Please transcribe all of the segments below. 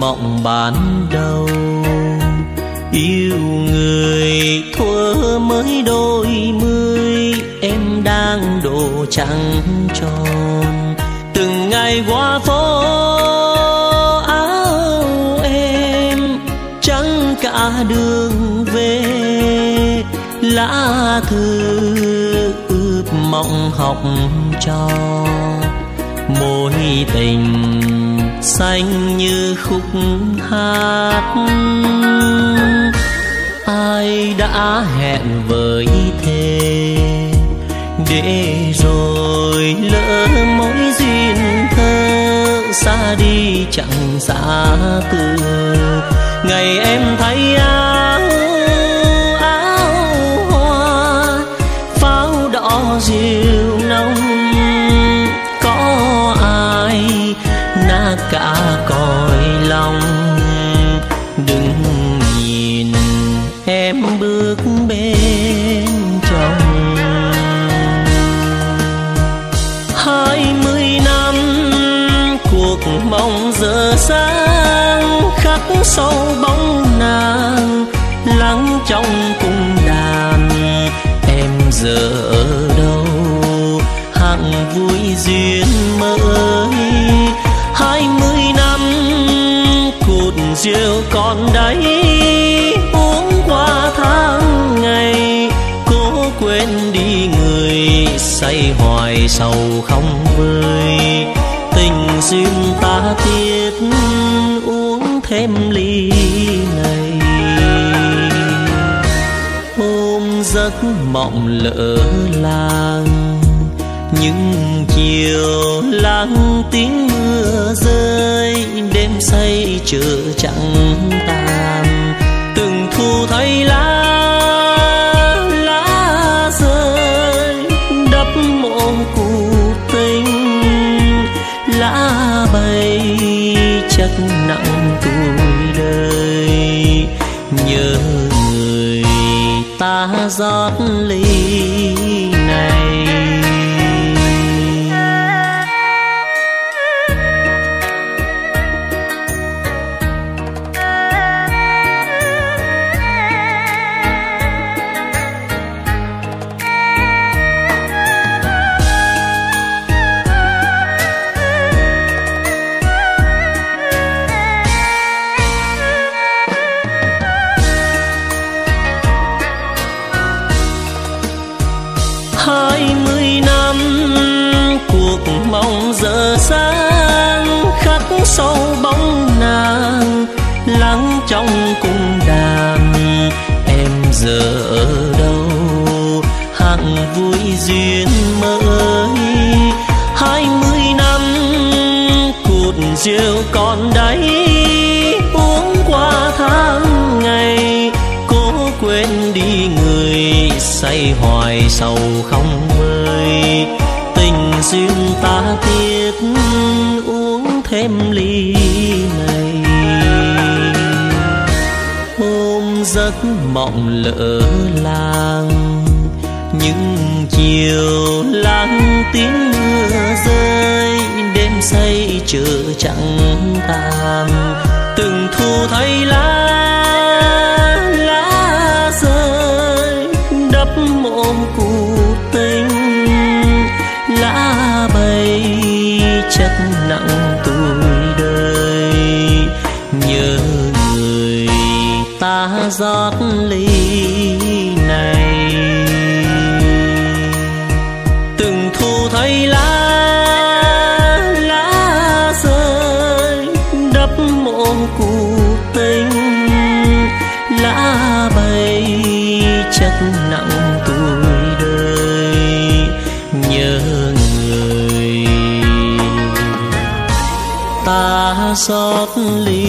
mộng ban đầu. Yêu người thua mới đôi mươi, em đang độ trăng tròn. Từng ngày qua phố áo em, trắng cả đường về. Lá thư ướp mộng học cho mối tình xanh như khúc hát. Ai đã hẹn với thề để rồi lỡ mối duyên thơ xa đi chẳng xa từ ngày em thấy ai sầu không vơi. Tình duyên ta tiết uống thêm ly này. Ôm giấc mộng lỡ làng, những chiều lắng tiếng mưa rơi. Đêm say chờ chẳng tàn từng thu thấy lá giọt lì ly. Em ly này. Ôm giấc mộng lỡ làng, những chiều lắng tiếng mưa rơi, đêm say chờ chẳng tàn. Từng thu thấy lá ta rót ly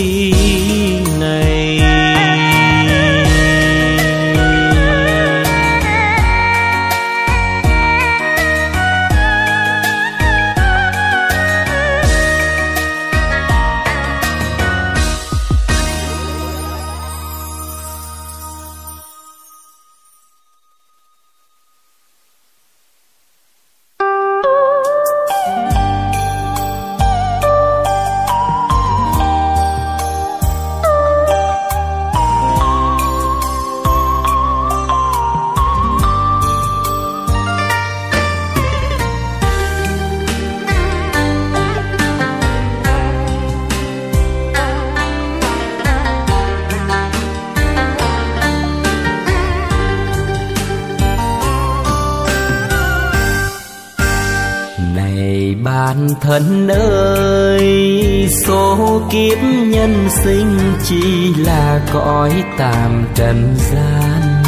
bản ơi, số kiếp nhân sinh chỉ là cõi tạm trần gian.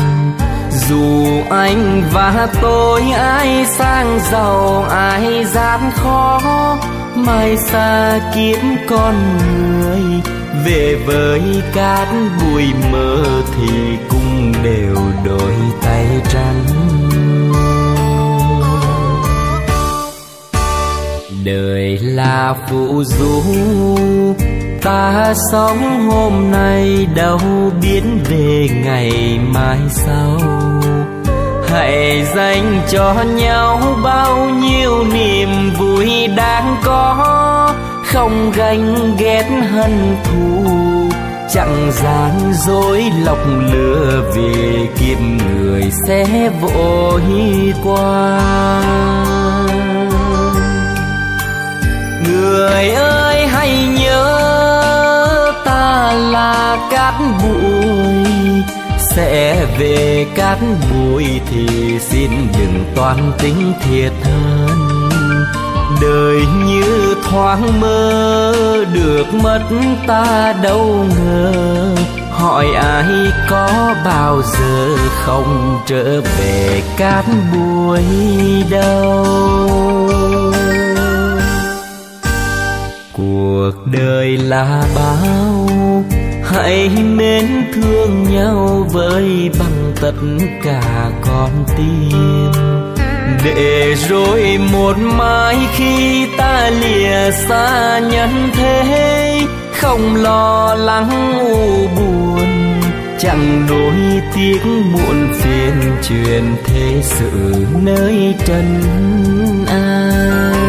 Dù anh và tôi ai sang giàu, ai gian khó, mai xa kiếp con người. Về với cát bụi mơ thì cũng đều đôi tay trắng. Đời là phụ du ta sống hôm nay đâu biết về ngày mai sau. Hãy dành cho nhau bao nhiêu niềm vui đang có. Không ganh ghét hận thù, chẳng gian dối lọc lừa về kiếp người sẽ vội qua người ơi, hãy nhớ ta là cát bụi. Sẽ về cát bụi thì xin đừng toan tính thiệt hơn. Đời như thoáng mơ, được mất ta đâu ngờ. Hỏi ai có bao giờ không trở về cát bụi đâu? Đời là bao. Hãy mến thương nhau với bằng tất cả con tim. Để rồi một mai khi ta lìa xa nhân thế, không lo lắng u buồn, chẳng nỗi tiếc muộn phiền truyền thế sự nơi trần ai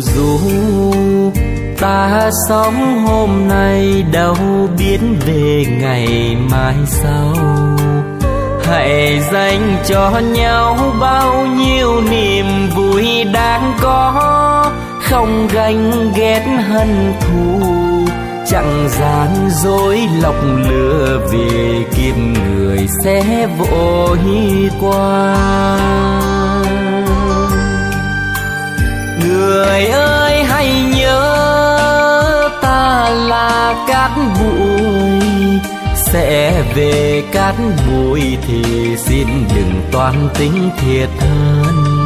dù du ta sống hôm nay đâu biết về ngày mai sau. Hãy dành cho nhau bao nhiêu niềm vui đang có, không ganh ghét hận thù, chẳng gian dối lọc lừa về kiếp người sẽ vội qua người ơi, hãy nhớ ta là cát bụi. Sẽ về cát bụi thì xin đừng toan tính thiệt hơn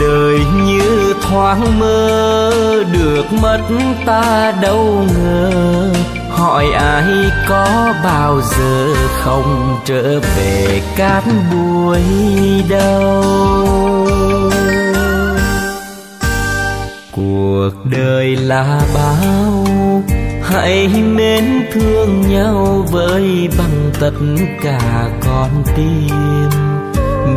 đời như thoáng mơ, được mất ta đâu ngờ. Hỏi ai có bao giờ không trở về cát bụi đâu? Cuộc đời là bao. Hãy mến thương nhau với bằng tất cả con tim.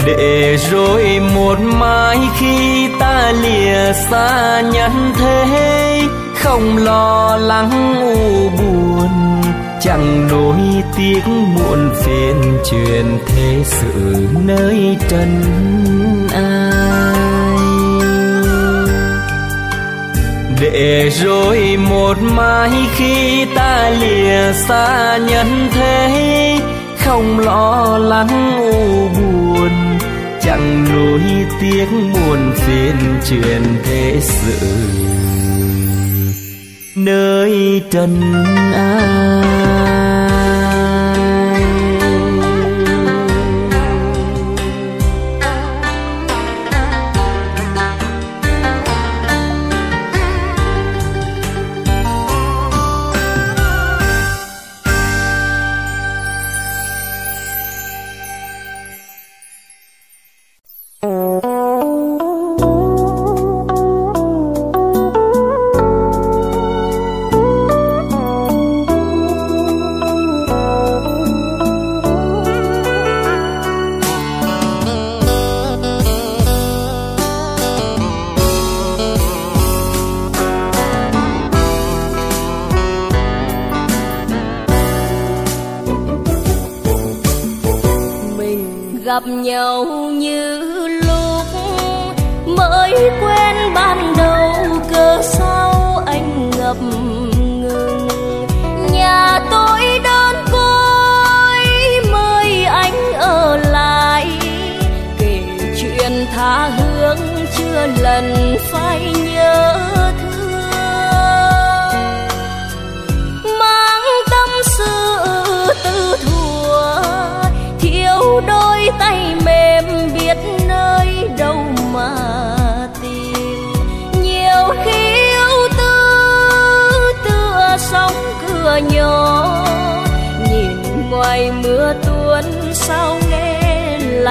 Để rồi một mai khi ta lìa xa nhân thế, không lo lắng u buồn, chẳng nỗi tiếc muộn phiền truyền thế sự nơi trần ai để rồi một mai khi ta lìa xa nhân thế, không lo lắng u buồn, chẳng nỗi tiếc muôn phiền truyền thế sự. Nơi trần ai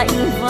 いい。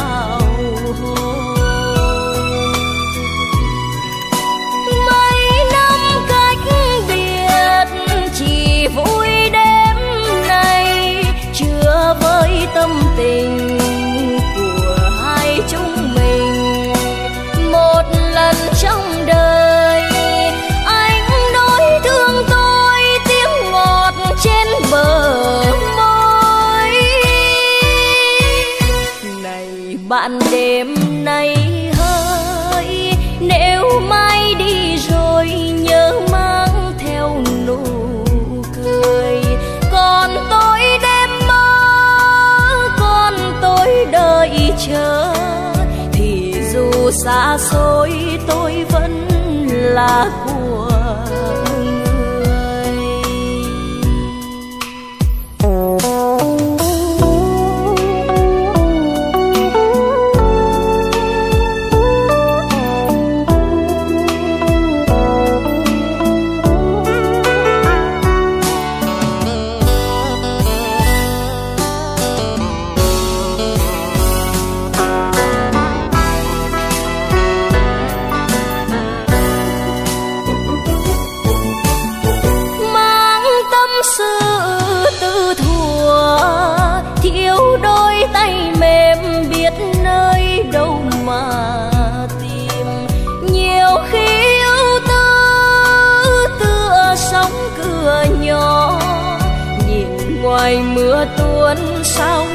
saw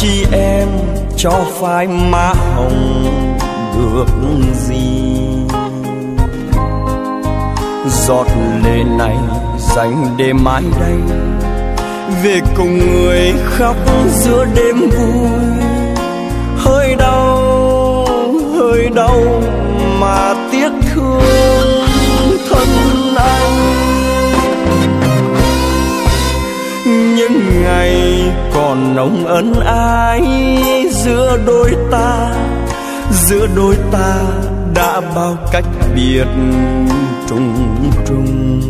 chi em cho phai má hồng được gì? Giọt lệ này dành để mãi đây, về cùng người khóc giữa đêm vui. Hơi đau hơi đau mà tiếc thương thân anh. Những ngày còn nồng ân ái giữa đôi ta? Giữa đôi ta đã bao cách biệt trùng trùng.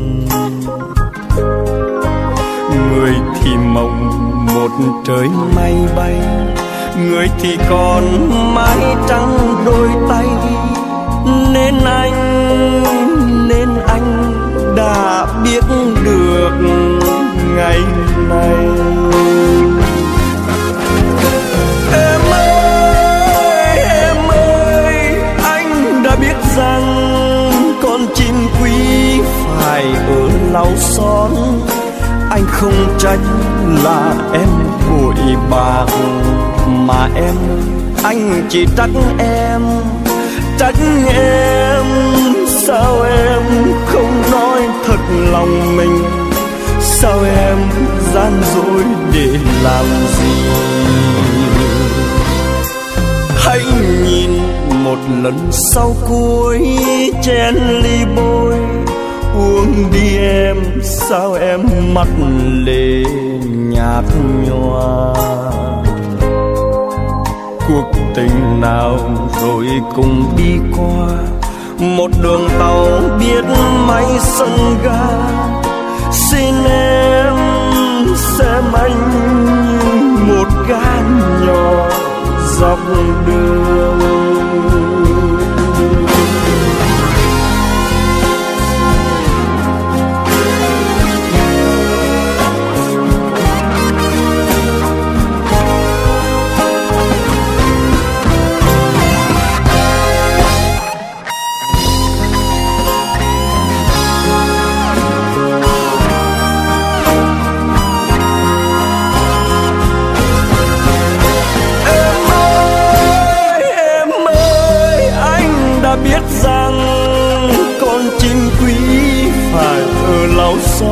Người thì mộng, một trời mây bay. Người thì còn mái trắng đôi tay. Nên anh nên anh đã biết được ngày này. Rằng con chim quý phải ở lau xóm. Anh không trách là em bụi bạc mà em, anh chỉ trách em trách em. Sao em không nói thật lòng mình? Sao em gian dối để làm gì? Hãy nhìn một lần sau cuối chén ly bôi. Uống đi em, sao em mắt lệ nhạt nhòa? Cuộc tình nào rồi cùng đi qua? Một đường tàu biết máy sân ga. Xin em xem anh như một gã nhỏ dọc đường.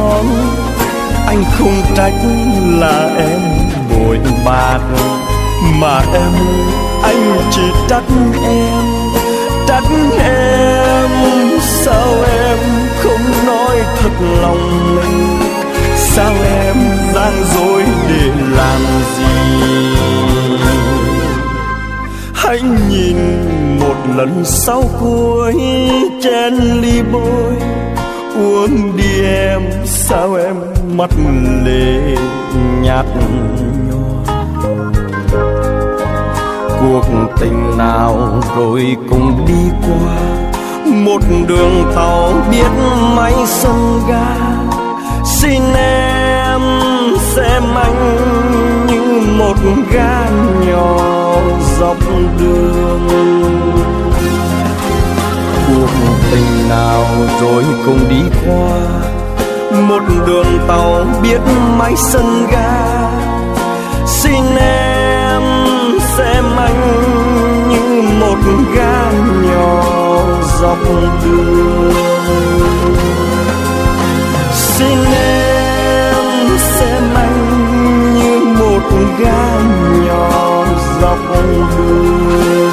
Son anh không trách là em bội bạc, mà em, anh chỉ trách em trách em sao em không nói thật lòng mình? Sao em gian dối để làm gì? Hãy nhìn một lần sau cuối trên ly bôi uống đi em, sao em mắt lệ nhạt nhòa? Cuộc tình nào rồi cũng đi qua? Một đường tàu biết máy sân ga. Xin em xem anh như một ga nhỏ dọc đường. Cuộc tình nào rồi cùng đi qua. Một đường tàu biết máy sân ga. Xin em xem anh như một ga nhỏ dọc đường. Xin em xem anh như một ga nhỏ dọc đường.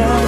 Một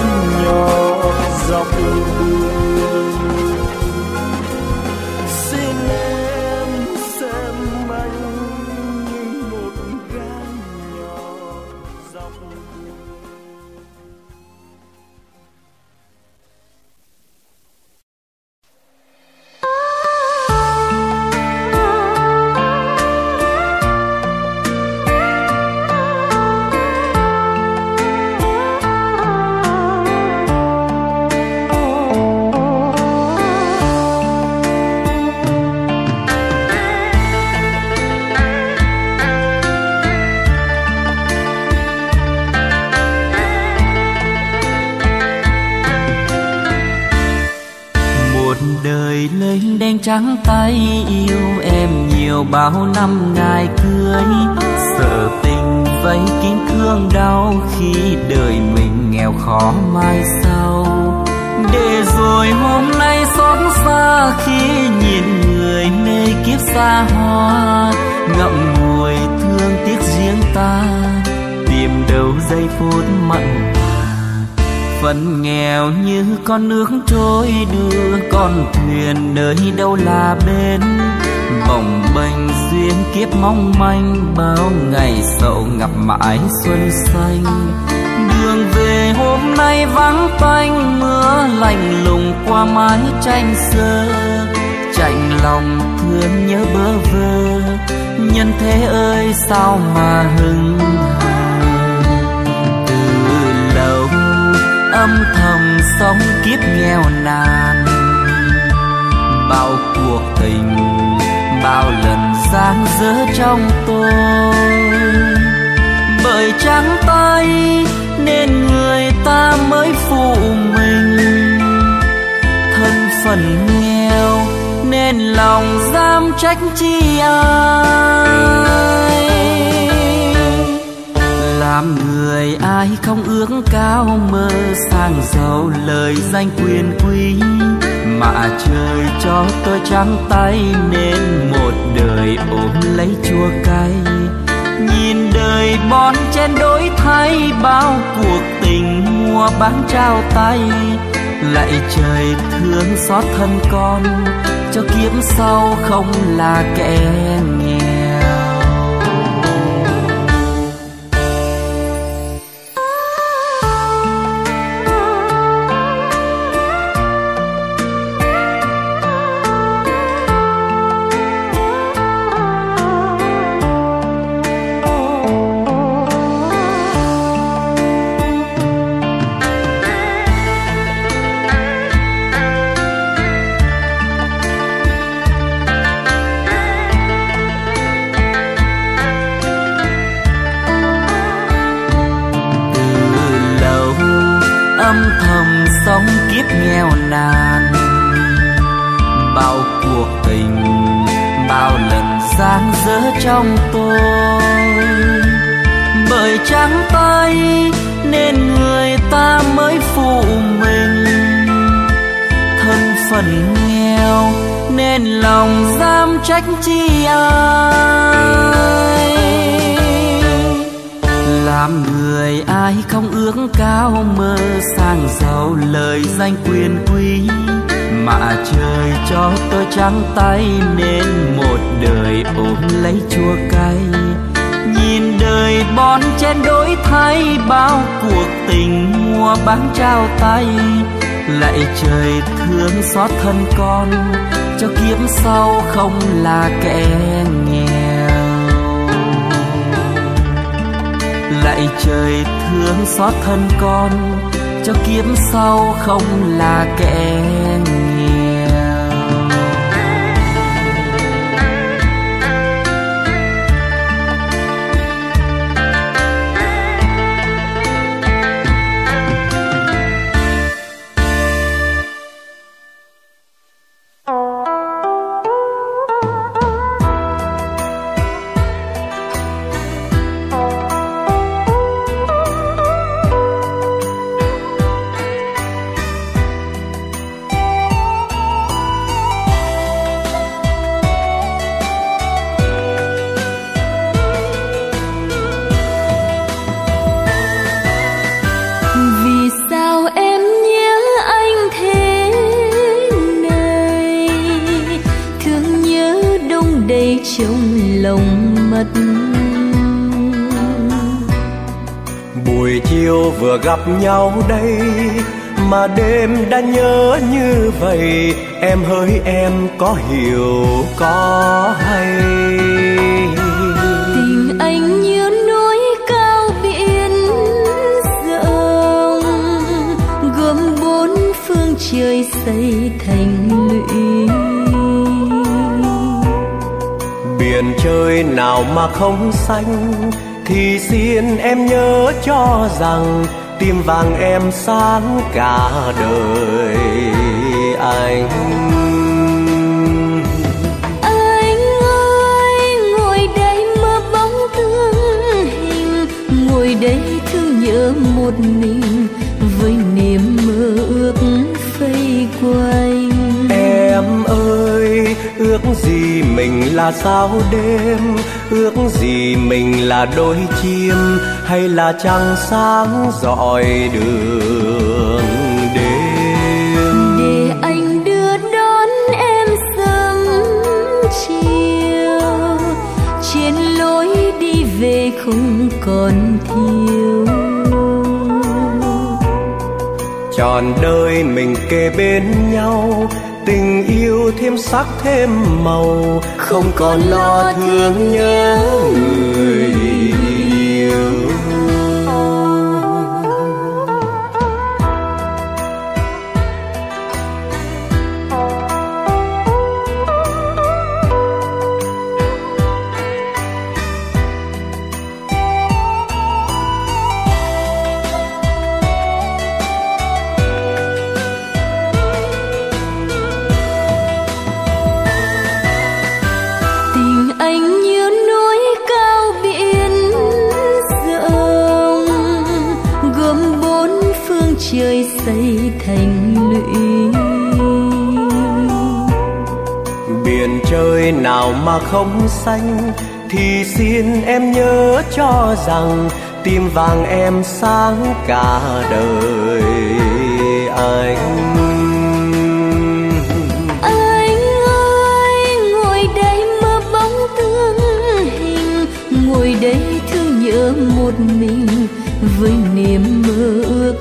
yêu em nhiều bao năm ngày cưới sợ tình vây kín thương đau khi đời mình nghèo khó mai sau. Để rồi hôm nay xót xa khi nhìn người nơi kiếp xa hoa, ngậm ngùi thương tiếc riêng ta, tìm đâu giây phút mặn vẫn phận nghèo như con nước trôi đưa, con thuyền nơi đâu là bên bồng bềnh duyên kiếp mong manh, bao ngày sầu ngập mãi xuân xanh. Đường về hôm nay vắng tanh, mưa lạnh lùng qua mái tranh sơ. Chạnh lòng thương nhớ bơ vơ, nhân thế ơi sao mà hừng âm thầm sống kiếp nghèo nàn. Bao cuộc tình, bao lần giang dở trong tôi. Bởi trắng tay nên người ta mới phụ mình. Thân phận nghèo nên lòng dám trách chi ai làm người ai không ước cao mơ sang giàu lời danh quyền quý. Mà trời cho tôi trắng tay nên một đời ôm lấy chua cay. Nhìn đời bon chen đổi thay, bao cuộc tình mua bán trao tay. Lại trời thương xót thân con, cho kiếp sau không là kẻ trắng tay nên một đời ôm lấy chua cay. Nhìn đời bon chen đổi thay, bao cuộc tình mua bán trao tay. Lạy trời thương xót thân con, cho kiếp sau không là kẻ nghèo. Lạy trời thương xót thân con, cho kiếp sau không là kẻ gặp nhau đây mà đêm đã nhớ như vậy. Em hỡi em có hiểu có hay. Tình anh như núi cao biển rộng gồm bốn phương trời xây thành lũy. Biển trời nào mà không xanh thì xin em nhớ cho rằng tim vàng em sáng cả đời anh. Anh ơi ngồi đây mơ bóng tương hình ngồi đây thương nhớ một mình với niềm mơ ước vây quanh. Em ơi ước gì mình là sao đêm? Ước gì mình là đôi chim hay là trăng sáng dọi đường đêm? Để anh đưa đón em sớm chiều trên lối đi về không còn thiếu. Trọn đời mình kề bên nhau tình yêu thêm sắc thêm màu không còn lo thương nhớ. người mà không xanh thì xin em nhớ cho rằng tim vàng em sáng cả đời. Anh anh ơi ngồi đây mơ bóng tương hình ngồi đây thương nhớ một mình với niềm mơ ước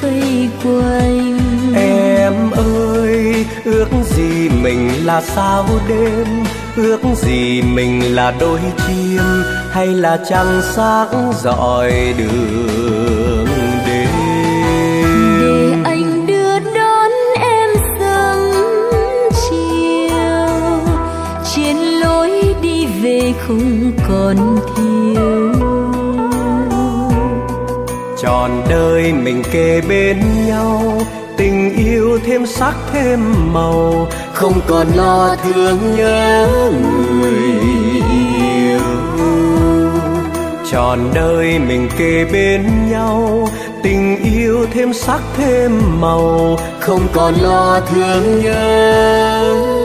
phây quanh. Em ơi ước gì mình là sao đêm ước gì mình là đôi chim hay là trăng sáng dọi đường đêm. Để anh đưa đón em sớm chiều trên lối đi về không còn thiếu. Trọn đời mình kề bên nhau tình yêu thêm sắc thêm màu không còn lo thương nhớ người yêu. Trọn đời mình kề bên nhau, tình yêu thêm sắc thêm màu, không còn lo thương nhớ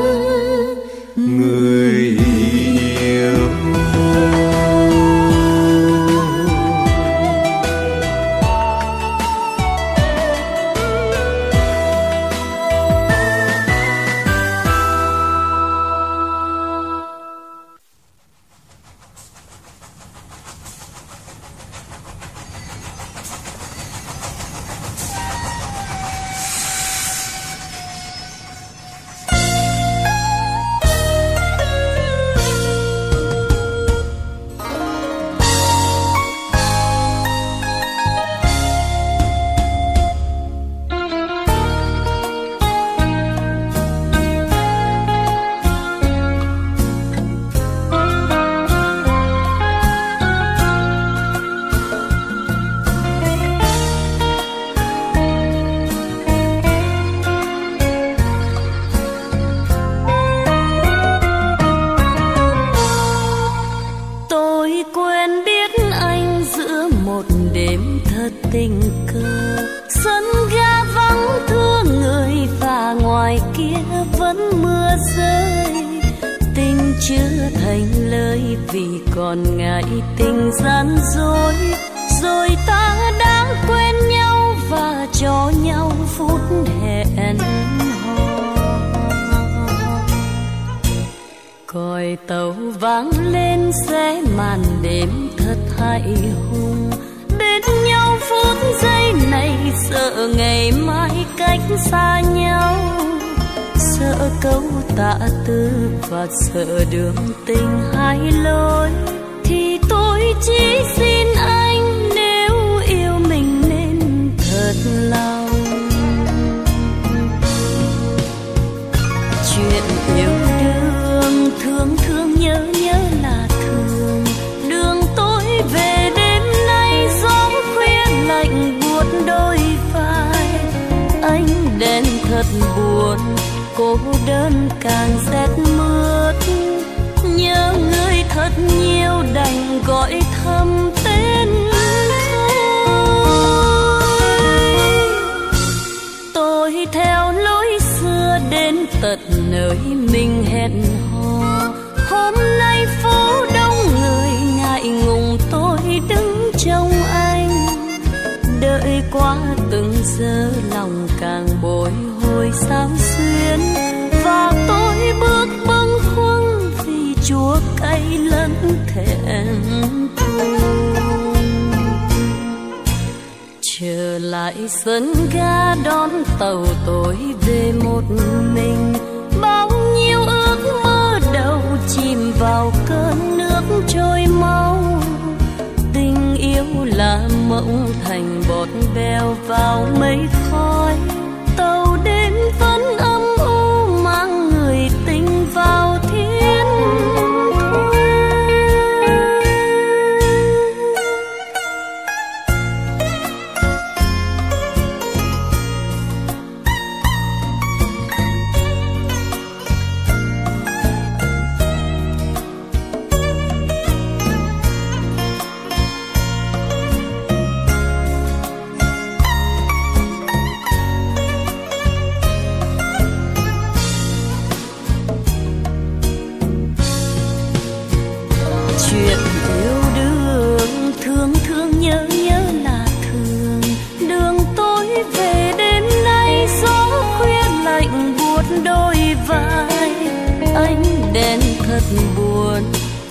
rất buồn,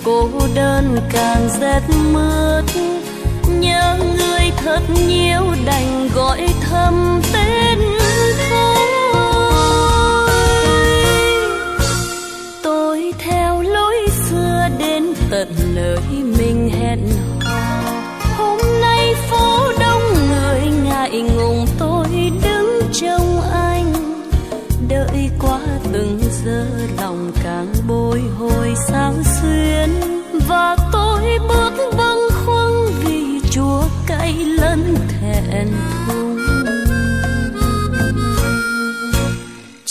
cô đơn càng rét mướt. Nhớ người thật nhiều đành gọi thầm tên thôi tôi theo lối xưa đến tận nơi mình hẹn hò. Hôm nay phố đông người ngại ngùng, tôi đứng trông anh. Đợi qua từng giờ lòng nàng bồi hồi sao xuyên và tôi bước băng khoăng vì chúa cay lẫn thẹn thùng.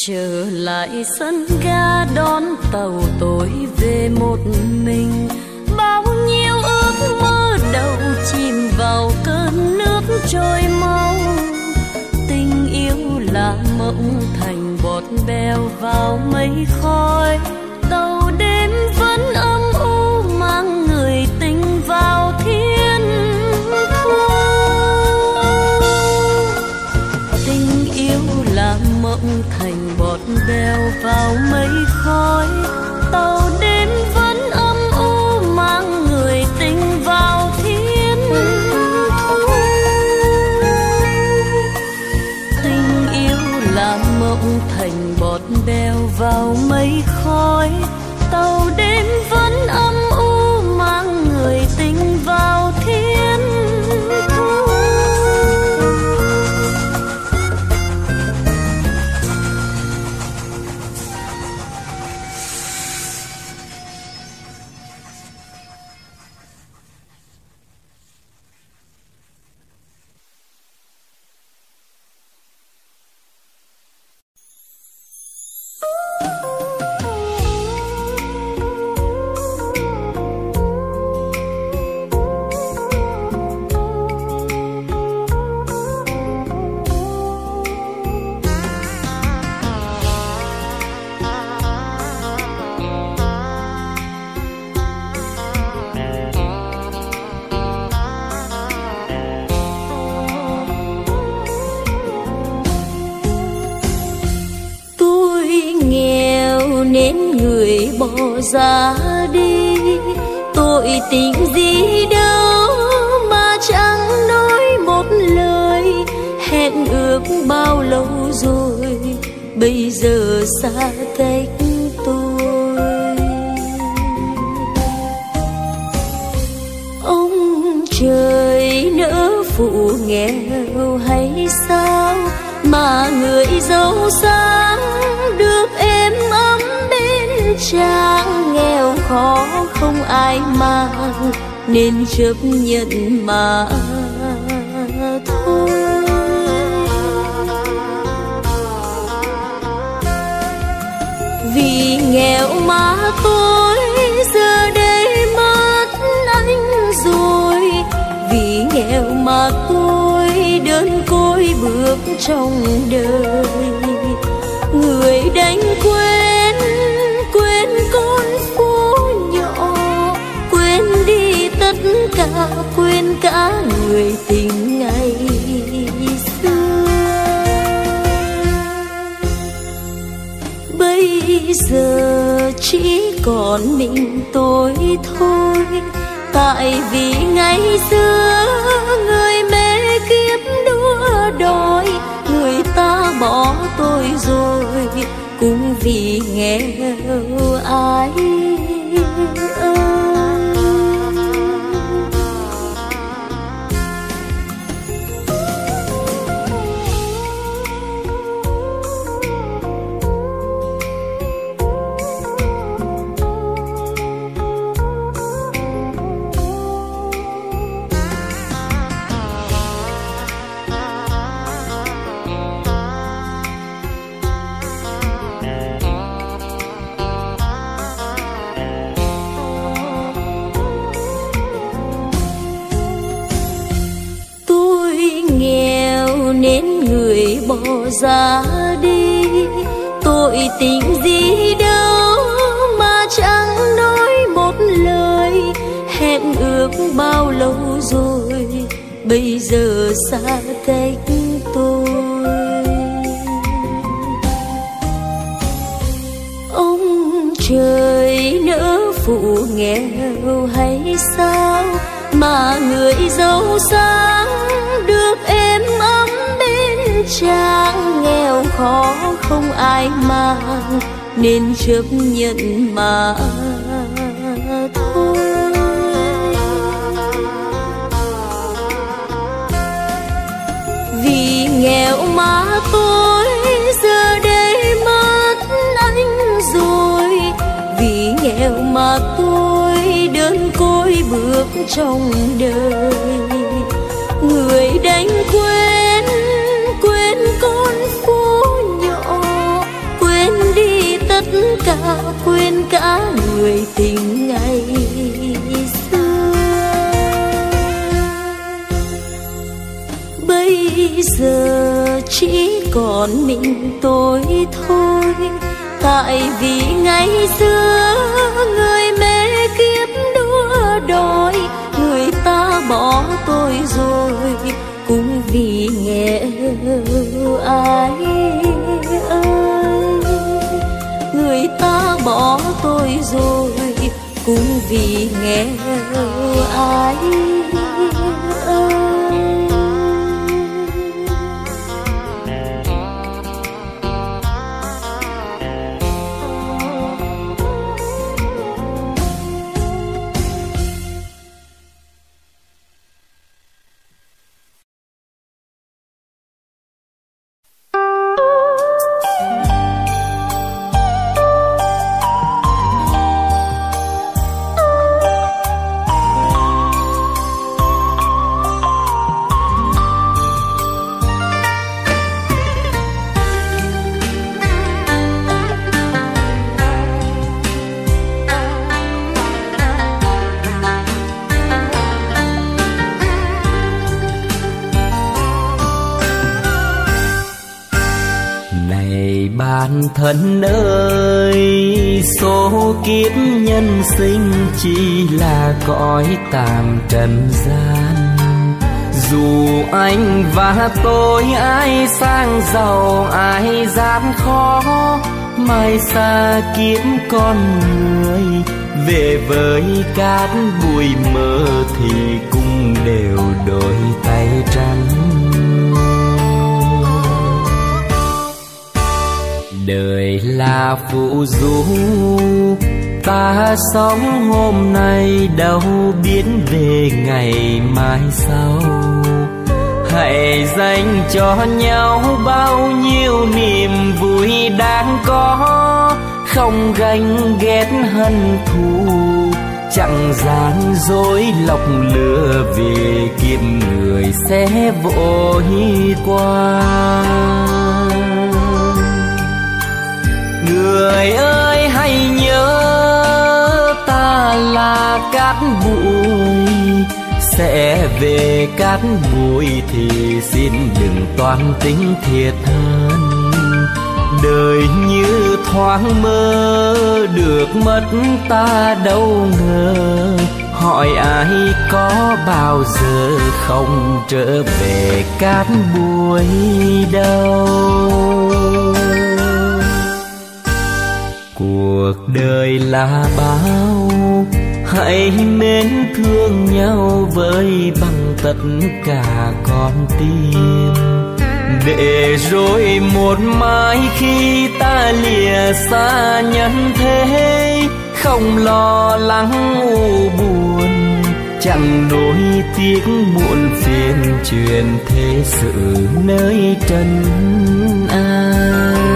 Trở lại sân ga đón tàu tôi về một mình. Bao nhiêu ước mơ đầu chìm vào cơn nước trôi mau tình yêu là mộng thành bọt bèo vào mây khói. Vào mây khói. Tàu đêm vẫn âm u, mang người tình vào thiên thu. Tình yêu là mộng thành bọt bèo vào mây khói. Tàu tình gì đâu mà chẳng nói một lời. Hẹn ước bao lâu rồi, bây giờ xa cách tôi. Ông trời nỡ phụ nghèo hay sao mà người giàu sang được êm ấm bên chàng nghèo khó không ai mang, nên chấp nhận mà thôi. Vì nghèo mà tôi giờ đây mất anh rồi. Vì nghèo mà tôi đơn côi bước trong đời. Người đánh quên quên cả quên cả người tình ngày xưa. Bây giờ chỉ còn mình tôi thôi. Tại vì ngày xưa người mê kiếp đua đòi, người ta bỏ tôi rồi. Cũng vì nghèo ai xa cách tôi. Ông trời nỡ phụ nghèo hay sao mà người giàu sang được em ấm bên chàng nghèo khó không ai mang nên chấp nhận mà. Nghèo mà tôi giờ đây mất anh rồi. Vì nghèo mà tôi đơn côi bước trong đời. Người đánh quên quên con phố nhỏ, quên đi tất cả, quên cả người tình giờ chỉ còn mình tôi thôi. Tại vì ngày xưa người mê kiếp đua đòi, người ta bỏ tôi rồi, cũng vì nghèo ai ơi. Người ta bỏ tôi rồi, cũng vì nghèo ai chỉ là cõi tạm trần gian. Dù anh và tôi ai sang giàu, ai gian khó, mai xa kiếm con người. Về với cát bụi mơ thì cũng đều đôi tay trắng. Đời là phụ du ta sống hôm nay đâu biết về ngày mai sau. Hãy dành cho nhau bao nhiêu niềm vui đang có, không ganh ghét hận thù, chẳng gian dối lọc lừa vì kiếp người sẽ vội qua. Người ơi hãy nhớ là cát bụi. Sẽ về cát bụi thì xin đừng toan tính thiệt hơn đời như thoáng mơ, được mất ta đâu ngờ. Hỏi ai có bao giờ không trở về cát bụi đâu? Cuộc đời là bao, hãy mến thương nhau với bằng tất cả con tim. Để rồi một mai khi ta lìa xa nhân thế, không lo lắng u buồn, chẳng nỗi tiếc muộn phiền truyền thế sự nơi trần ai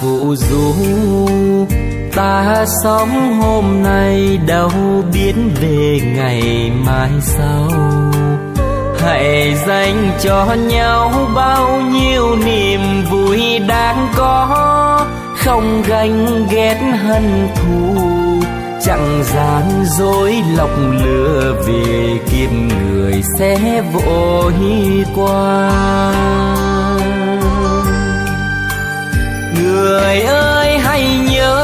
phụ du ta sống hôm nay đâu biết về ngày mai sau. Hãy dành cho nhau bao nhiêu niềm vui đáng có. Không ganh ghét hận thù, chẳng gian dối lọc lừa vì kiếp người sẽ vội qua người ơi, hãy nhớ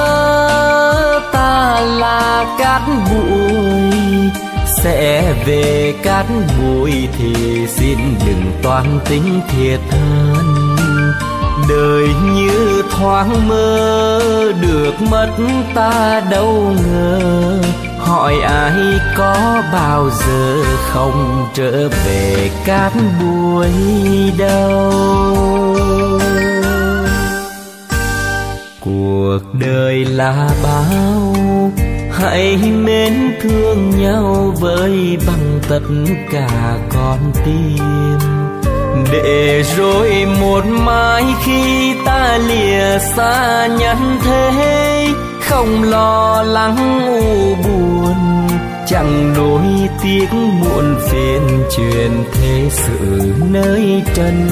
ta là cát bụi. Sẽ về cát bụi thì xin đừng toan tính thiệt hơn đời như thoáng mơ, được mất ta đâu ngờ. Hỏi ai có bao giờ không trở về cát bụi đâu? Cuộc đời là bao, hãy mến thương nhau với bằng tất cả con tim. Để rồi một mai khi ta lìa xa nhân thế, không lo lắng u buồn, chẳng nỗi tiếc muộn phiền truyền thế sự nơi trần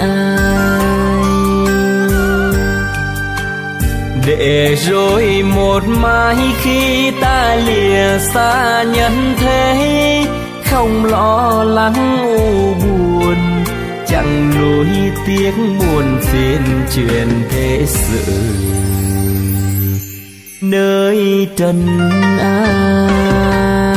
ai để rồi một mai khi ta lìa xa nhân thế, không lo lắng u buồn, chẳng nỗi tiếc buồn phiền truyền thế sự. Nơi trần ai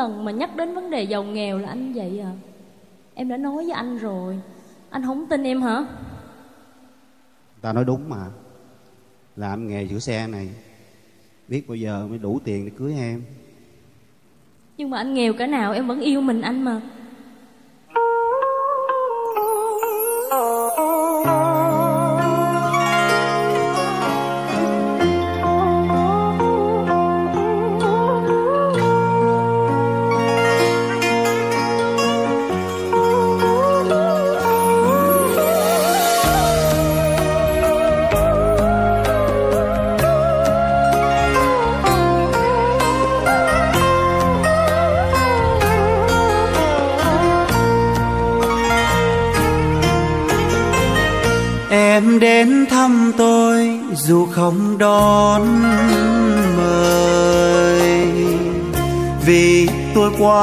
lần mà nhắc đến vấn đề giàu nghèo là anh vậy à? Em đã nói với anh rồi. Anh không tin em hả? Ta nói đúng mà. Làm nghề sửa xe này. Biết bao giờ mới đủ tiền để cưới em. Nhưng mà anh nghèo cả nào em vẫn yêu mình anh mà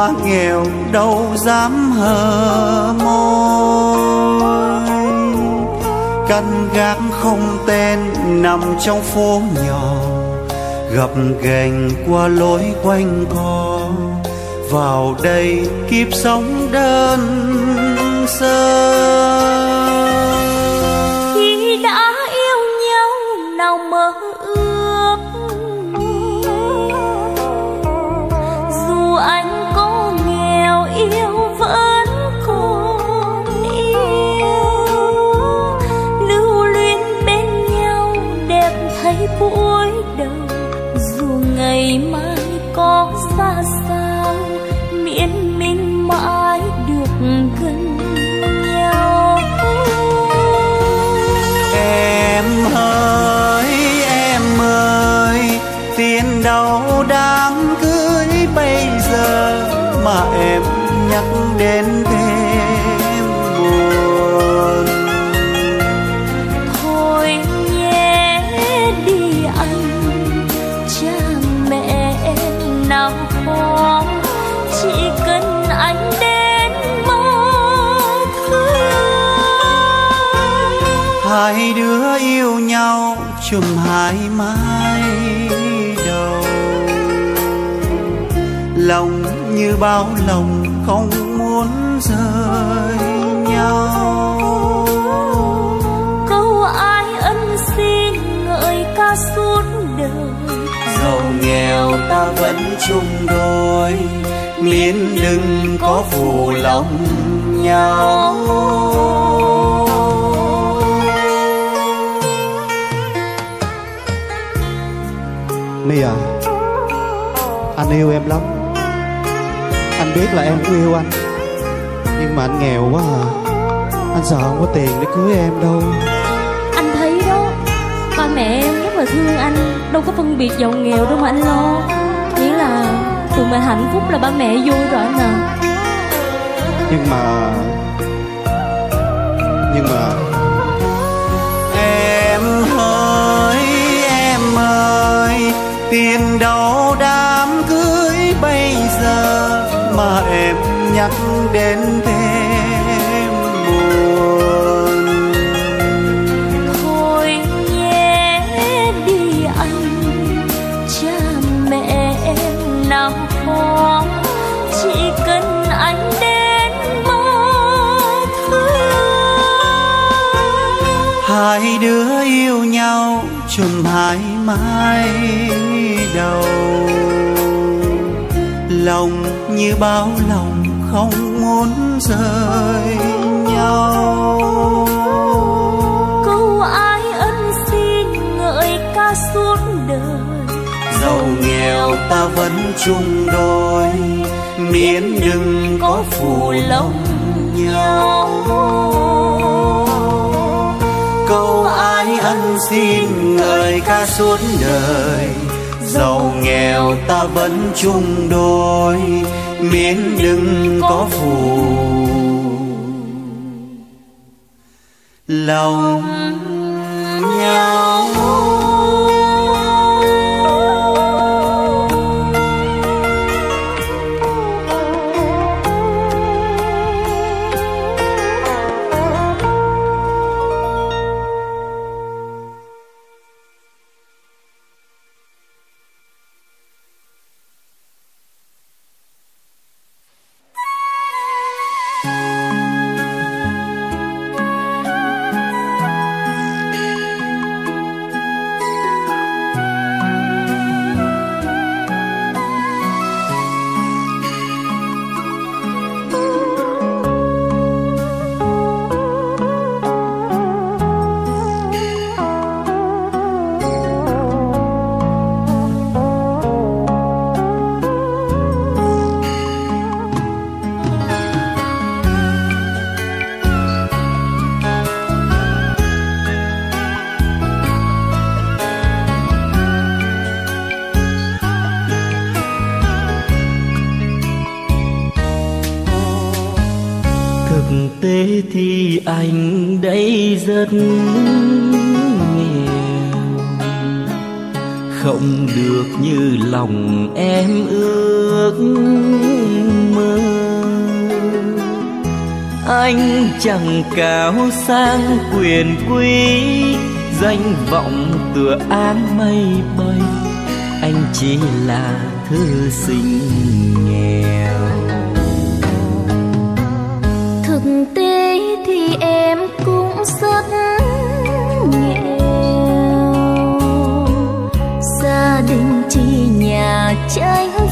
tôi nghèo đâu dám hờ môi. Căn gác không tên nằm trong phố nhỏ gập ghềnh qua lối quanh co. Vào đây kiếp sống đơn sơ. Đến thêm buồn. Thôi nhé đi anh cha mẹ em nào khó chỉ cần anh đến mơ thương. Hai đứa yêu nhau chùm hai mái đầu. Lòng như bao lòng không nghèo ta vẫn chung đôi miễn đừng có phụ lòng nhau. My à Anh yêu em lắm. Anh biết là em cũng yêu anh Nhưng mà anh nghèo quá à. Anh sợ không có tiền để cưới em đâu. Anh thấy đó Ba mẹ em rất là thương anh Đâu có phân biệt giàu nghèo đâu mà anh lo. Chỉ là tụi mình hạnh phúc là ba mẹ vui rồi anh à. Nhưng mà Nhưng mà Em ơi em ơi Tiền đâu đám cưới bây giờ Mà em nhắc đến thêm Hai đứa yêu nhau chùm hai mái đầu. Lòng như bao lòng không muốn rời nhau. Câu ai ân xin ngợi ca suốt đời. Giàu nghèo ta vẫn chung đôi miễn đừng có phụ lòng nhau tin người ngợi ca suốt đời. Giàu nghèo ta vẫn chung đôi miễn đừng có phù. Lòng nhau. Cao sang quyền quý, danh vọng tựa áng mây bay. Anh chỉ là thư sinh nghèo. Thực tế thì em cũng rất nghèo. Gia đình chỉ nhà tranh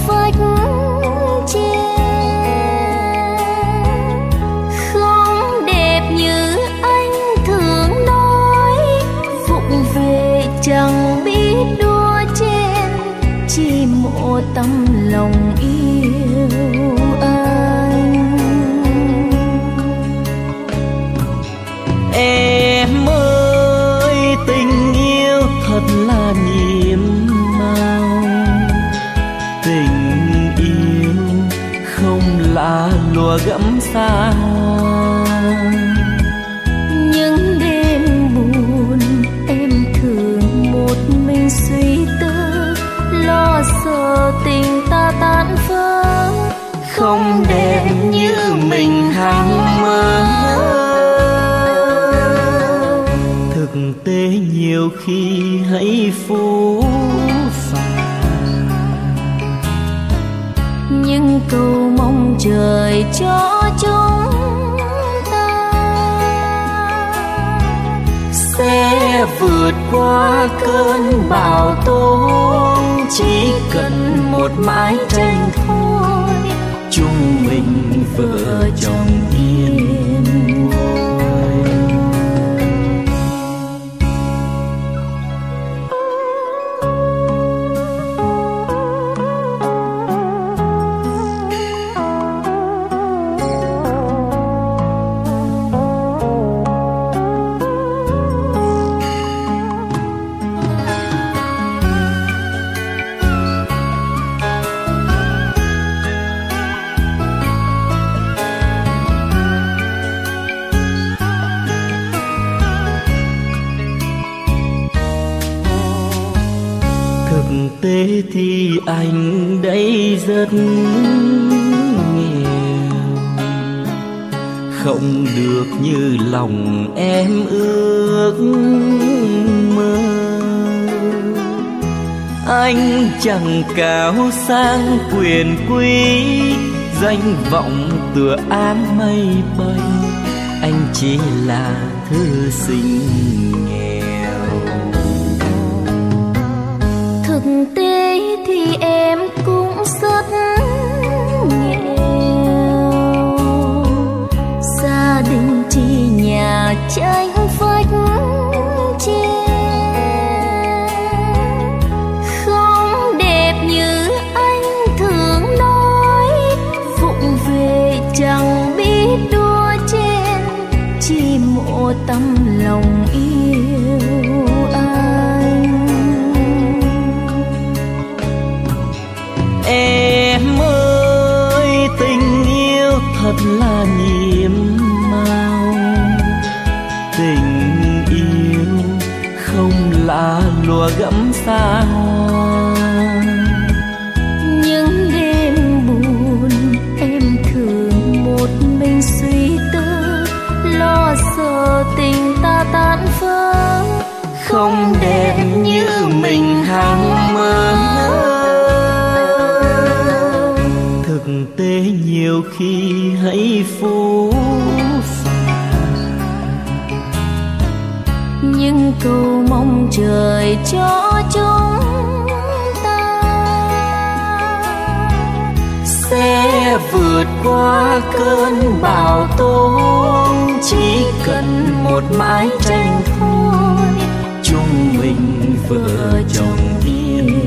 lùa gẫm xa. Những đêm buồn em thường một mình suy tư lo sợ tình ta tan vỡ. Không đẹp như mình hằng mơ. Thực tế nhiều khi hãy phũ cho chúng ta. Sẽ vượt qua cơn bão tố chỉ cần một mái tranh rất nghèo không được như lòng em ước mơ. Anh chẳng cao sang quyền quý, danh vọng tựa áng mây bay. Anh chỉ là thư sinh nhà tranh vách tre không đẹp như anh thường nói, vụng về chẳng biết đua chen chỉ một tâm lòng yêu xa hoa những đêm buồn em thường một mình suy tư lo sợ tình ta tan vỡ. Không đẹp như mình hằng mơ Thực tế nhiều khi hãy phũ phàng. Nhưng cầu mong trời cho qua cơn bão tố, chỉ cần một mái tranh thôi chúng mình vợ chồng yên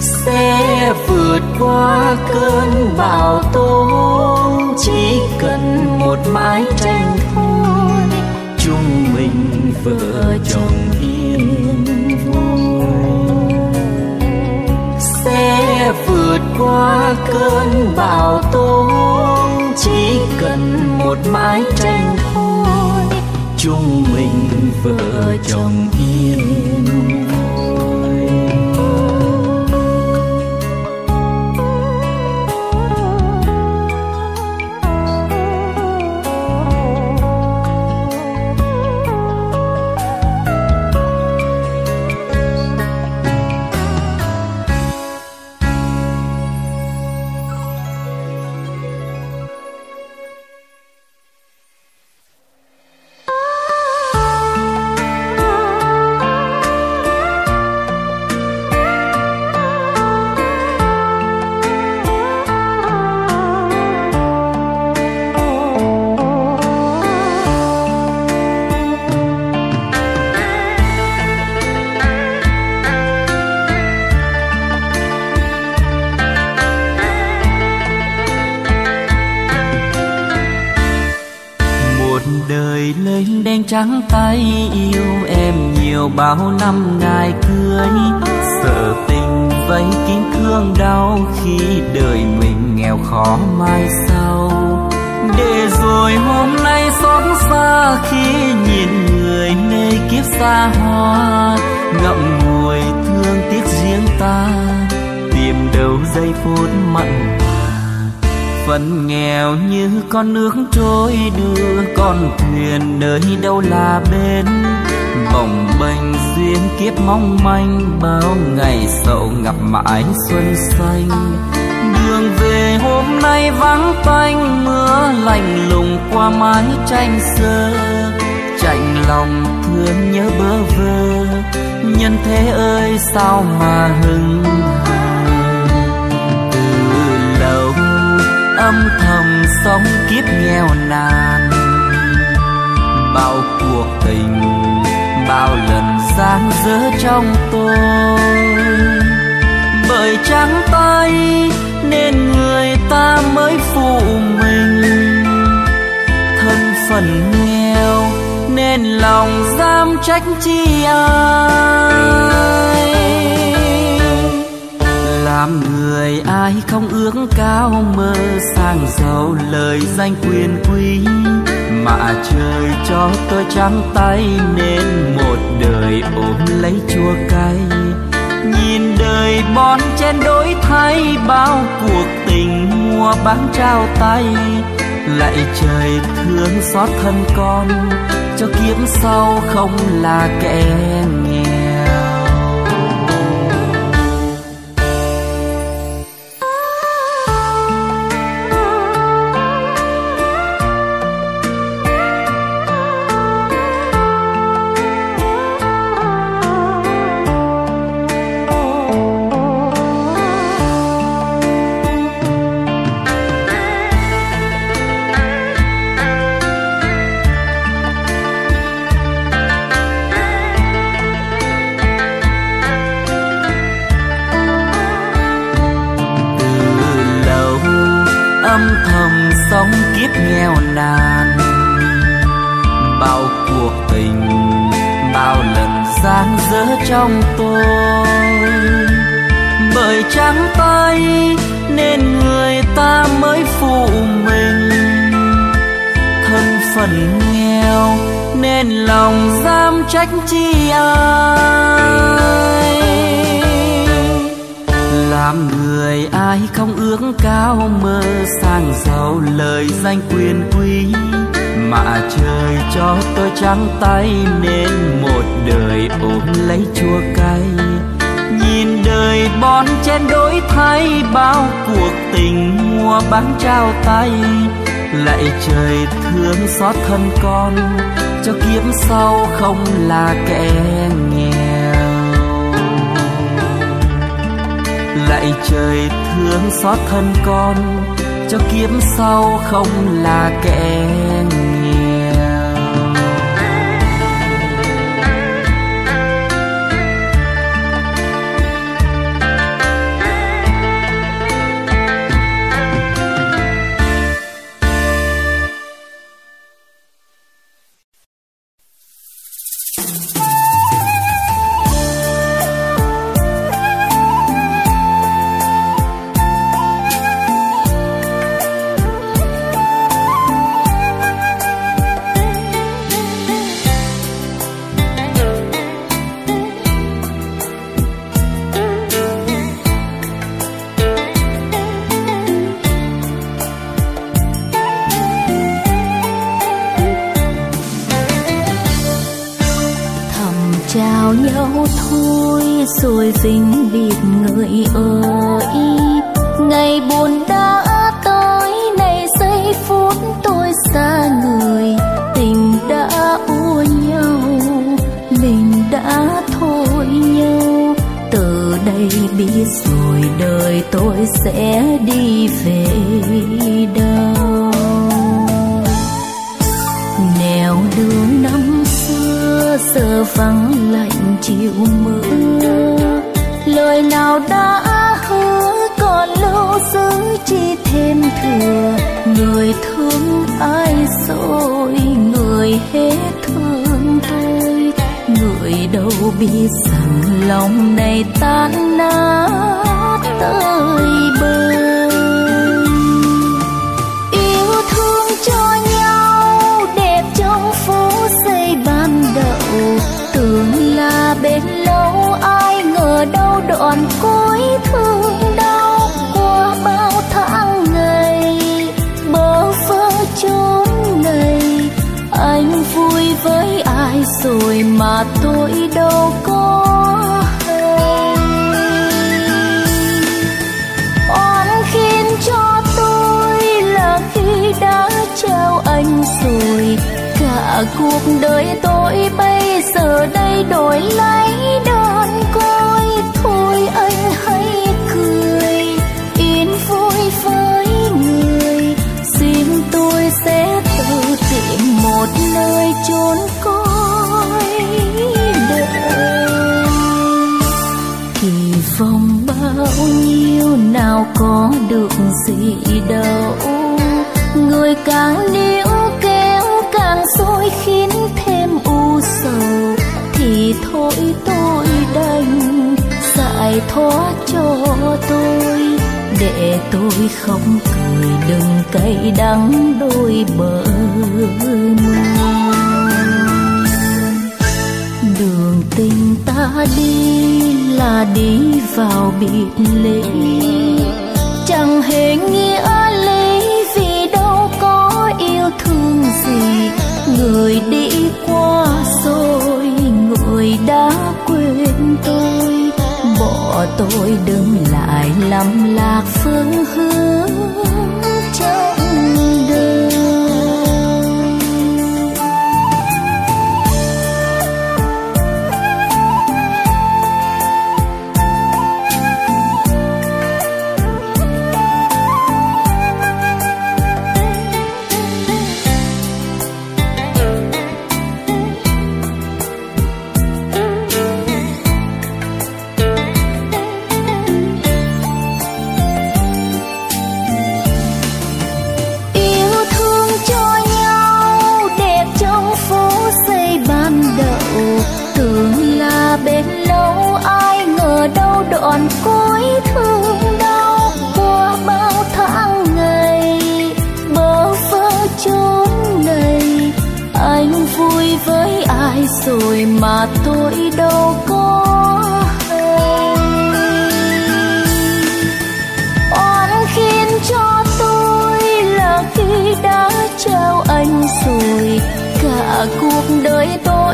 sẽ vượt qua cơn bão tố, chỉ cần một mái tranh thôi chúng mình vợ chồng yên vui. Sẽ vượt qua cơn bão tố chỉ cần một mái tranh thôi. Chúng mình vợ chồng yên bao năm ngày cưới, sợ tình vây kín thương đau khi đời mình nghèo khó mai sau. Để rồi hôm nay xót xa khi nhìn người nơi kiếp xa hoa, ngậm ngùi thương tiếc riêng ta, tìm đâu giây phút mặn phận nghèo như con nước trôi đưa, con thuyền nơi đâu là bên bồng bềnh duyên kiếp mong manh, bao ngày sầu ngập mãi xuân xanh. Đường về hôm nay vắng tanh, mưa lạnh lùng qua mái tranh sơ. Chạnh lòng thương nhớ bơ vơ, nhân thế ơi sao mà hừng từ lâu, âm thầm sống kiếp nghèo nàn. Bao cuộc tình bao lần gian dở trong tôi. Bởi trắng tay nên người ta mới phụ mình. Thân phận nghèo nên lòng dám trách chi ai. Làm người ai không ước cao mơ sang giàu lời danh quyền quý mà trời cho tôi trắng tay nên một đời ôm lấy chua cay. Nhìn đời bon chen đổi thay, bao cuộc tình mua bán trao tay. Lại trời thương xót thân con, cho kiếp sau không là kẻ nên lòng dám trách chi ai? Làm người ai không ước cao mơ sang giàu lời danh quyền quý, mà trời cho tôi trắng tay nên một đời ôm lấy chua cay. Nhìn đời bon chen đổi thay, bao cuộc tình mua bán trao tay, lại trời thương xót thân con cho kiếp sau không là kẻ nghèo lạy trời thương xót thân con, cho kiếp sau không là kẻ nghèo.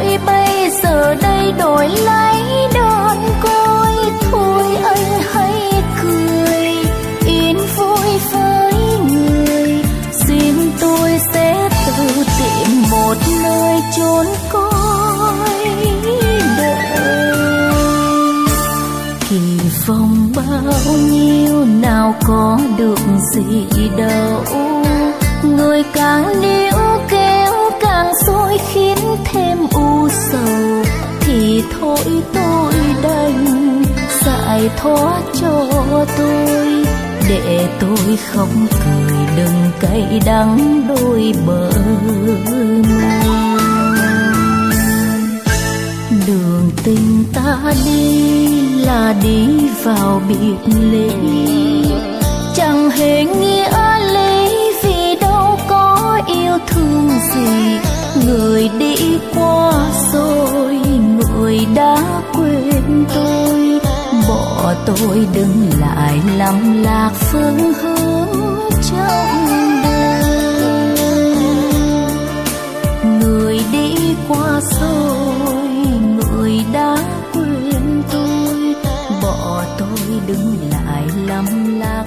nỗi bây giờ đây đổi lấy đòn côi. Thôi anh hãy cười, yên vui với người. Xin tôi sẽ tự tìm một nơi chốn côi đời. Kỳ vọng bao nhiêu nào có được gì đâu. Người càng điêu giải thoát cho tôi, để tôi không cười, đừng cay đắng đôi bờ đường tình ta đi là đi vào biệt ly chẳng hề nghĩa lý vì đâu có yêu thương gì. Người đi qua rồi, người đã quên tôi bỏ tôi đứng lại lầm lạc phương hướng trong đời. Người đi qua rồi người đã quên tôi. Bỏ tôi đứng lại lầm lạc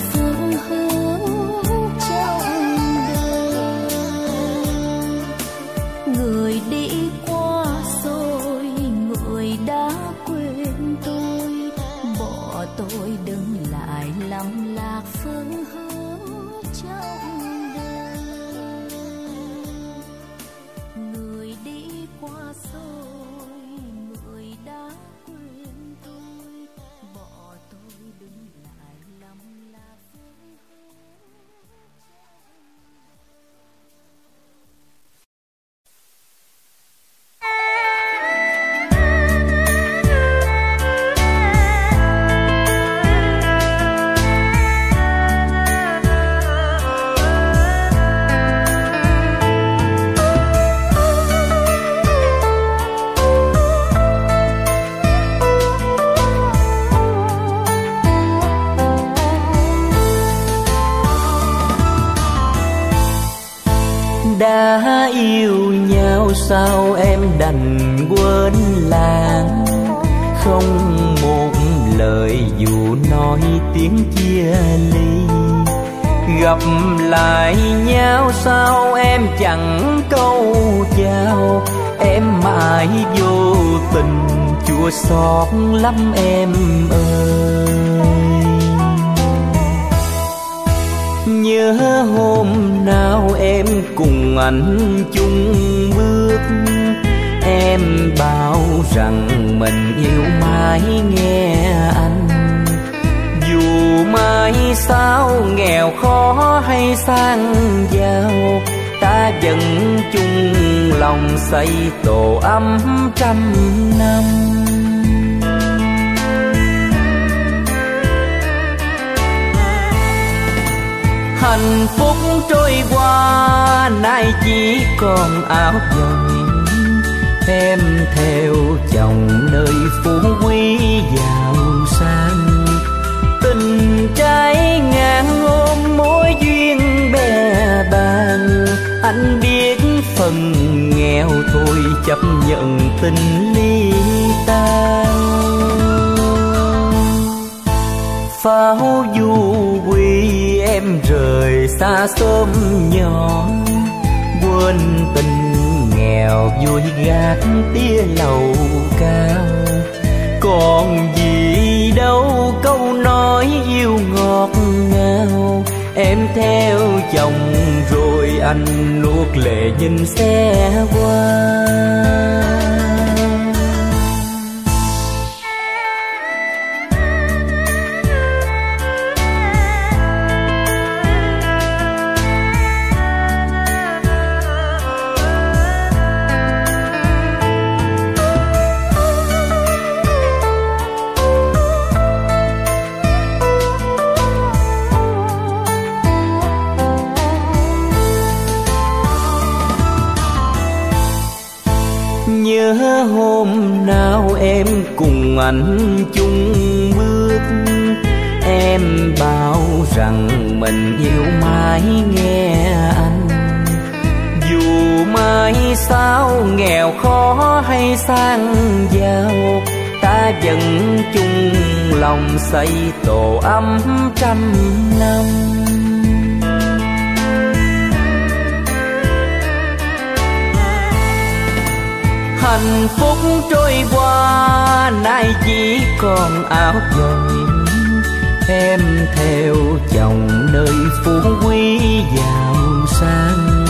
chồng nơi phú quý giàu sang.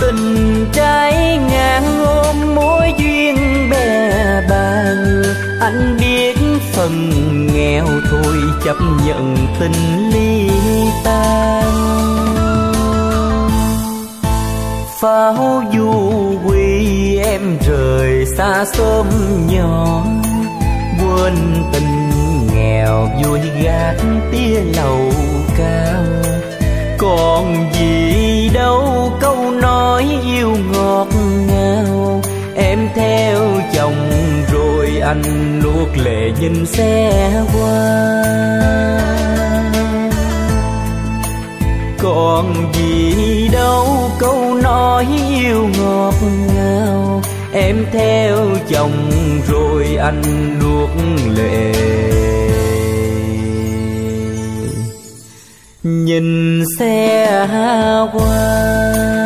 Tình trái ngang ôm mối duyên bè bàn anh biết phần nghèo thôi chấp nhận tình ly tan pháo du quy em rời xa xóm nhỏ, quên tình nghèo vui gác tia lầu cao. Còn gì đâu, câu nói yêu ngọt ngào. Em theo chồng rồi anh nuốt lệ nhìn xe qua. Còn gì đâu, câu nói yêu ngọt ngào. Em theo chồng rồi anh nuốt lệ. nhìn xe qua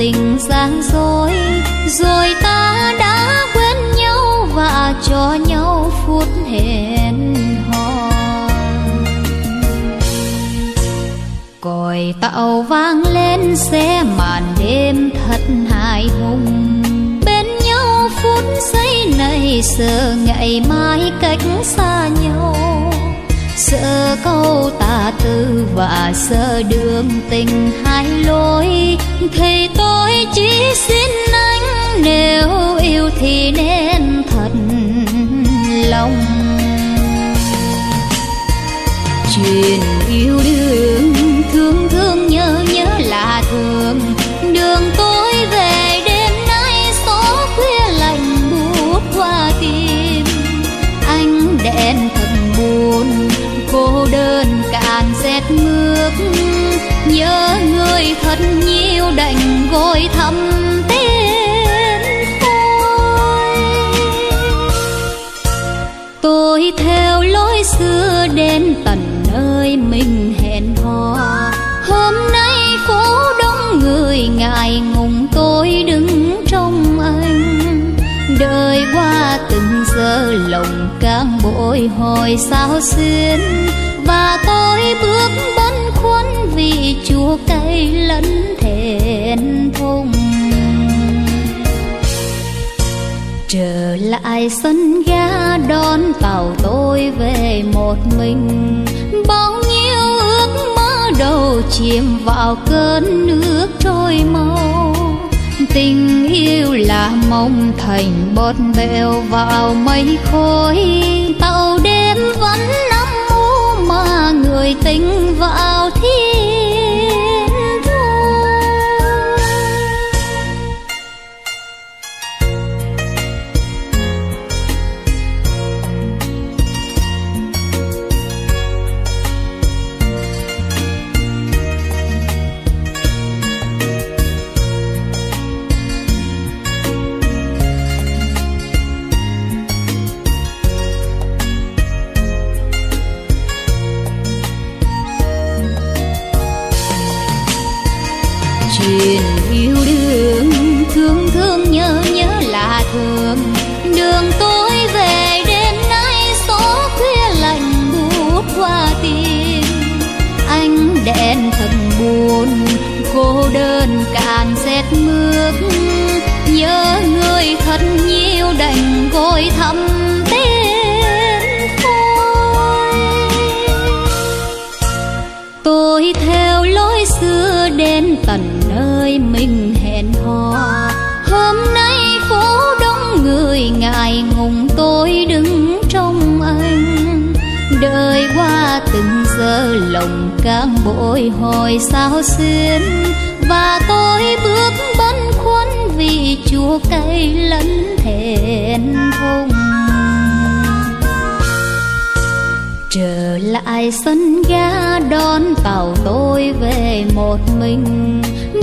tình gian dối rồi ta đã quên nhau và cho nhau phút hẹn hò. Còi tàu vang lên xe màn đêm thật hài hùng. Bên nhau phút giây này sợ ngày mai cách xa nhau sợ câu tà tư và sợ đường tình hai lối. Thì tôi chỉ xin anh, nếu yêu thì nên thật lòng. Chuyện yêu đương thương thương nhớ nhớ là thường. Đường tôi nhớ người thật nhiều đành gọi thăm tên thôi tôi theo lối xưa đến tận nơi mình hẹn hò. Hôm nay phố đông người ngại ngùng, tôi đứng trong anh. Đời qua từng giờ lòng càng bội hồi sao xuyên và tôi bước chua lẫn thẹn thùng. Trở lại sân ga đón tàu tôi về một mình. Bao nhiêu ước mơ đầu chìm vào cơn nước trôi mau. Tình yêu là mong thành bọt bèo vào mây khói tàu đêm vẫn lắm mũ mà người tình vào thiên nhớ người thật nhiều đành gọi thăm tên thôi. tôi theo lối xưa đến tận nơi mình hẹn hò. Hôm nay phố đông người ngại ngùng, tôi đứng trong anh. Đời qua từng giờ lòng càng bội hồi sao xuyên và tôi bước bấn vì chua cay lẫn thẹn thùng trở lại sân ga đón tàu tôi về một mình.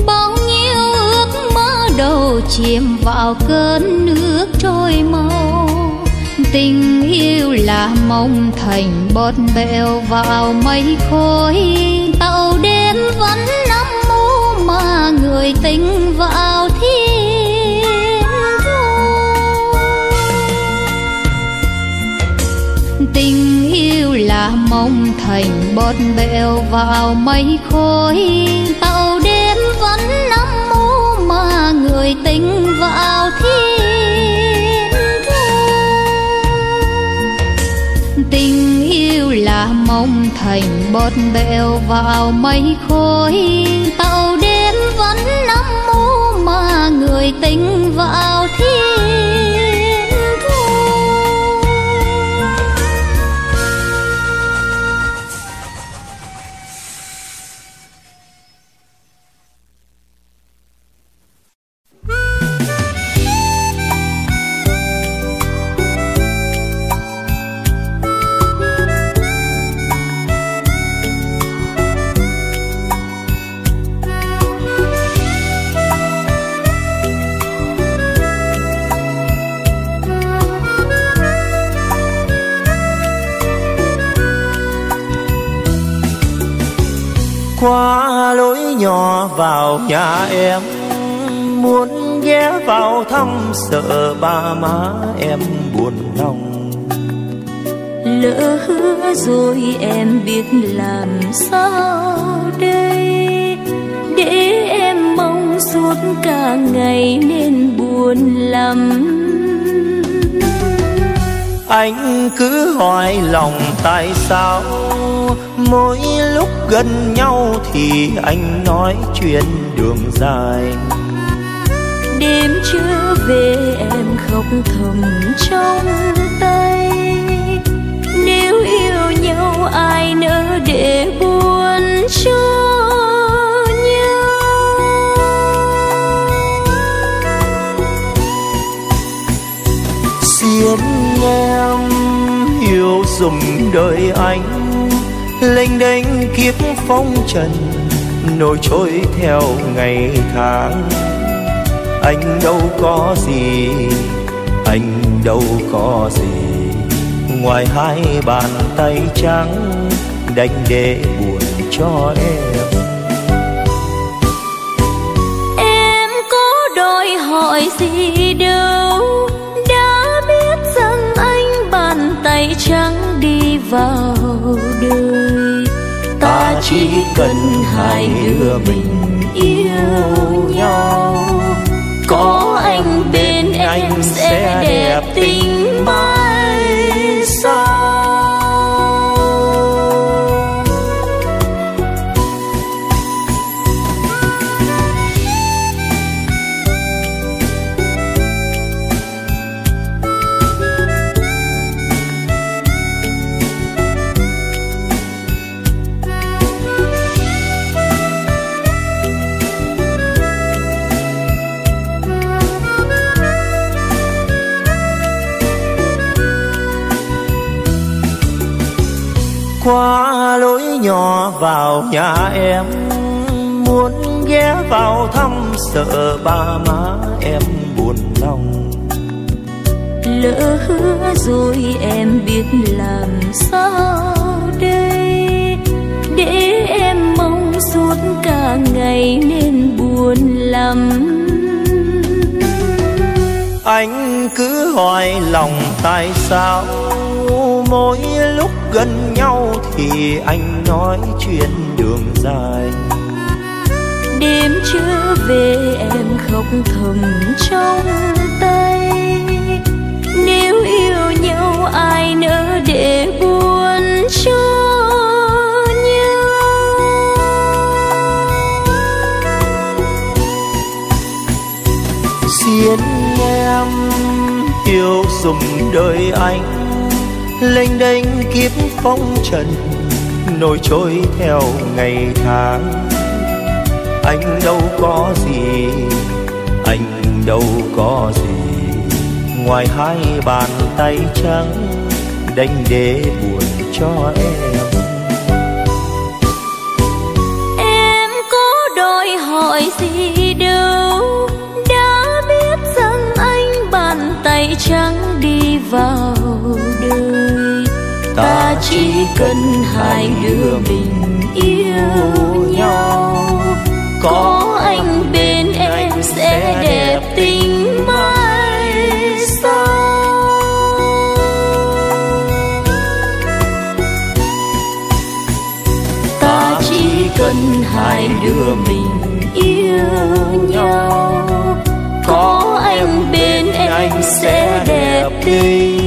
Bao nhiêu ước mơ đầu chìm vào cơn nước trôi mau. Tình yêu là mong thành bọt bèo vào mây khói. Tàu đêm vẫn nằm mũ mà người tình vào thiên mong thành bọt bèo vào mây khói. Tàu đêm vẫn nắm mũ mà người tình vào thiên thu tình yêu là mong thành bọt bèo vào mây khói. Tàu đêm vẫn nắm mũ mà người tình vào thiên qua lối nhỏ vào nhà em. Muốn ghé vào thăm sợ ba má em buồn lòng. Lỡ hứa rồi em biết làm sao đây? Để em mong suốt cả ngày nên buồn lắm anh cứ hỏi lòng tại sao? Mỗi lúc gần nhau thì anh nói chuyện đường dài. Đêm chưa về em khóc thầm trong tay. Nếu yêu nhau ai nỡ để buồn cho? Xiên em hiểu dùng đời anh. Lênh đênh kiếp phong trần, nổi trôi theo ngày tháng. Anh đâu có gì, anh đâu có gì. Ngoài hai bàn tay trắng, đành để buồn cho em. Em có đòi hỏi gì đâu? Trắng đi vào đời. Ta chỉ cần hai đứa mình yêu nhau. Có anh bên em sẽ đẹp, tình bao vào nhà em muốn ghé vào thăm sợ ba má em buồn lòng. Lỡ hứa rồi em biết làm sao đây? Để em mong suốt cả ngày nên buồn lắm. Anh cứ hỏi lòng tại sao? Mỗi lúc gần nhau thì anh nói đường dài. Đêm chưa về em khóc thầm trong tay. Nếu yêu nhau ai nỡ để buồn cho nhau? Xiên em yêu dùng đời anh lênh đênh kiếp phong trần nổi trôi theo ngày tháng. Anh đâu có gì, anh đâu có gì. Ngoài hai bàn tay trắng đành để buồn cho em. Em có đòi hỏi gì đâu. Đã biết rằng anh bàn tay trắng đi vào ta chỉ cần hai đứa mình yêu nhau. Có anh bên em sẽ đẹp tình mãi sau. Ta chỉ cần hai đứa mình yêu nhau. Có anh bên em sẽ đẹp tình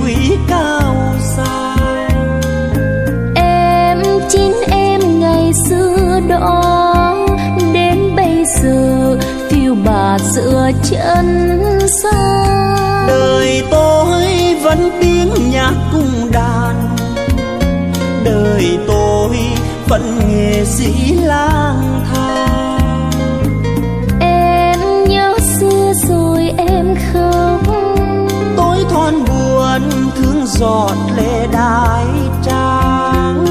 núi cao xa em chính em ngày xưa đó đến bây giờ phiêu bà giữa chân xa. Đời tôi vẫn tiếng nhạc cung đàn. Đời tôi vẫn nghề sĩ lang giọt lệ đái trang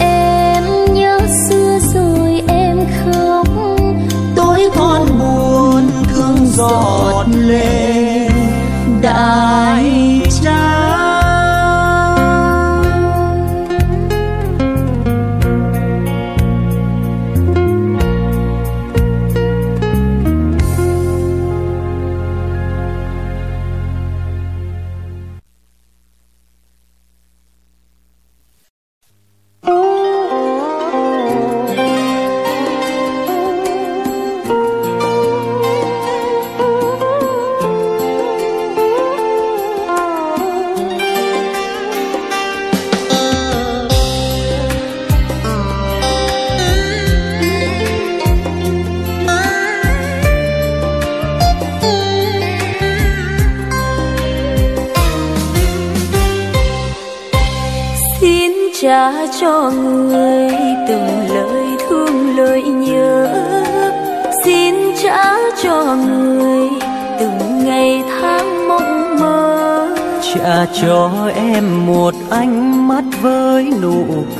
em nhớ xưa rồi em khóc. Tối con buồn thương giọt lệ đái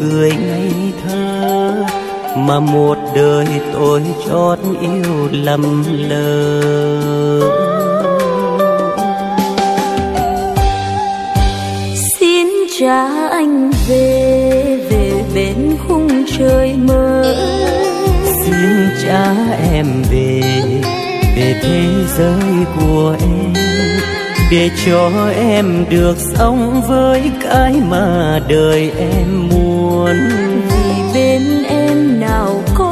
cười ngây thơ mà một đời tôi chót yêu lầm lỡ xin trả anh về về bên khung trời mơ. Xin trả em về về thế giới của em để cho em được sống với cái mà đời em muốn. Vì bên em nào có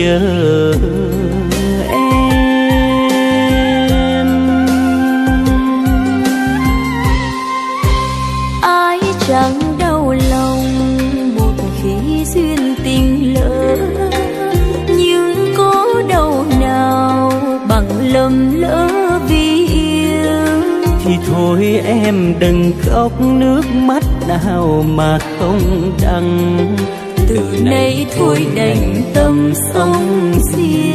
chờ em. Ai chẳng đau lòng một khi duyên tình lỡ nhưng có đâu nào bằng lầm lỡ vì yêu? Thì thôi em đừng khóc nước mắt nào mà không đắng từ nay thôi đành tâm sống riêng.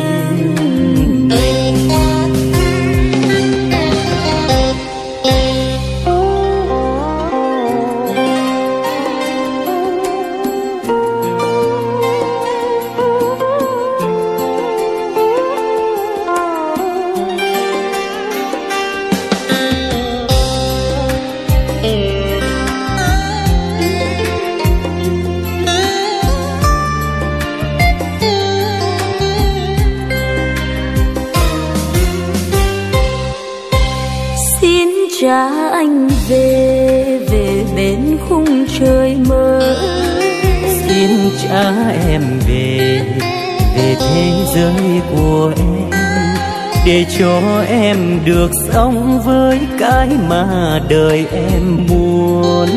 Để cho em được sống với cái mà đời em muốn.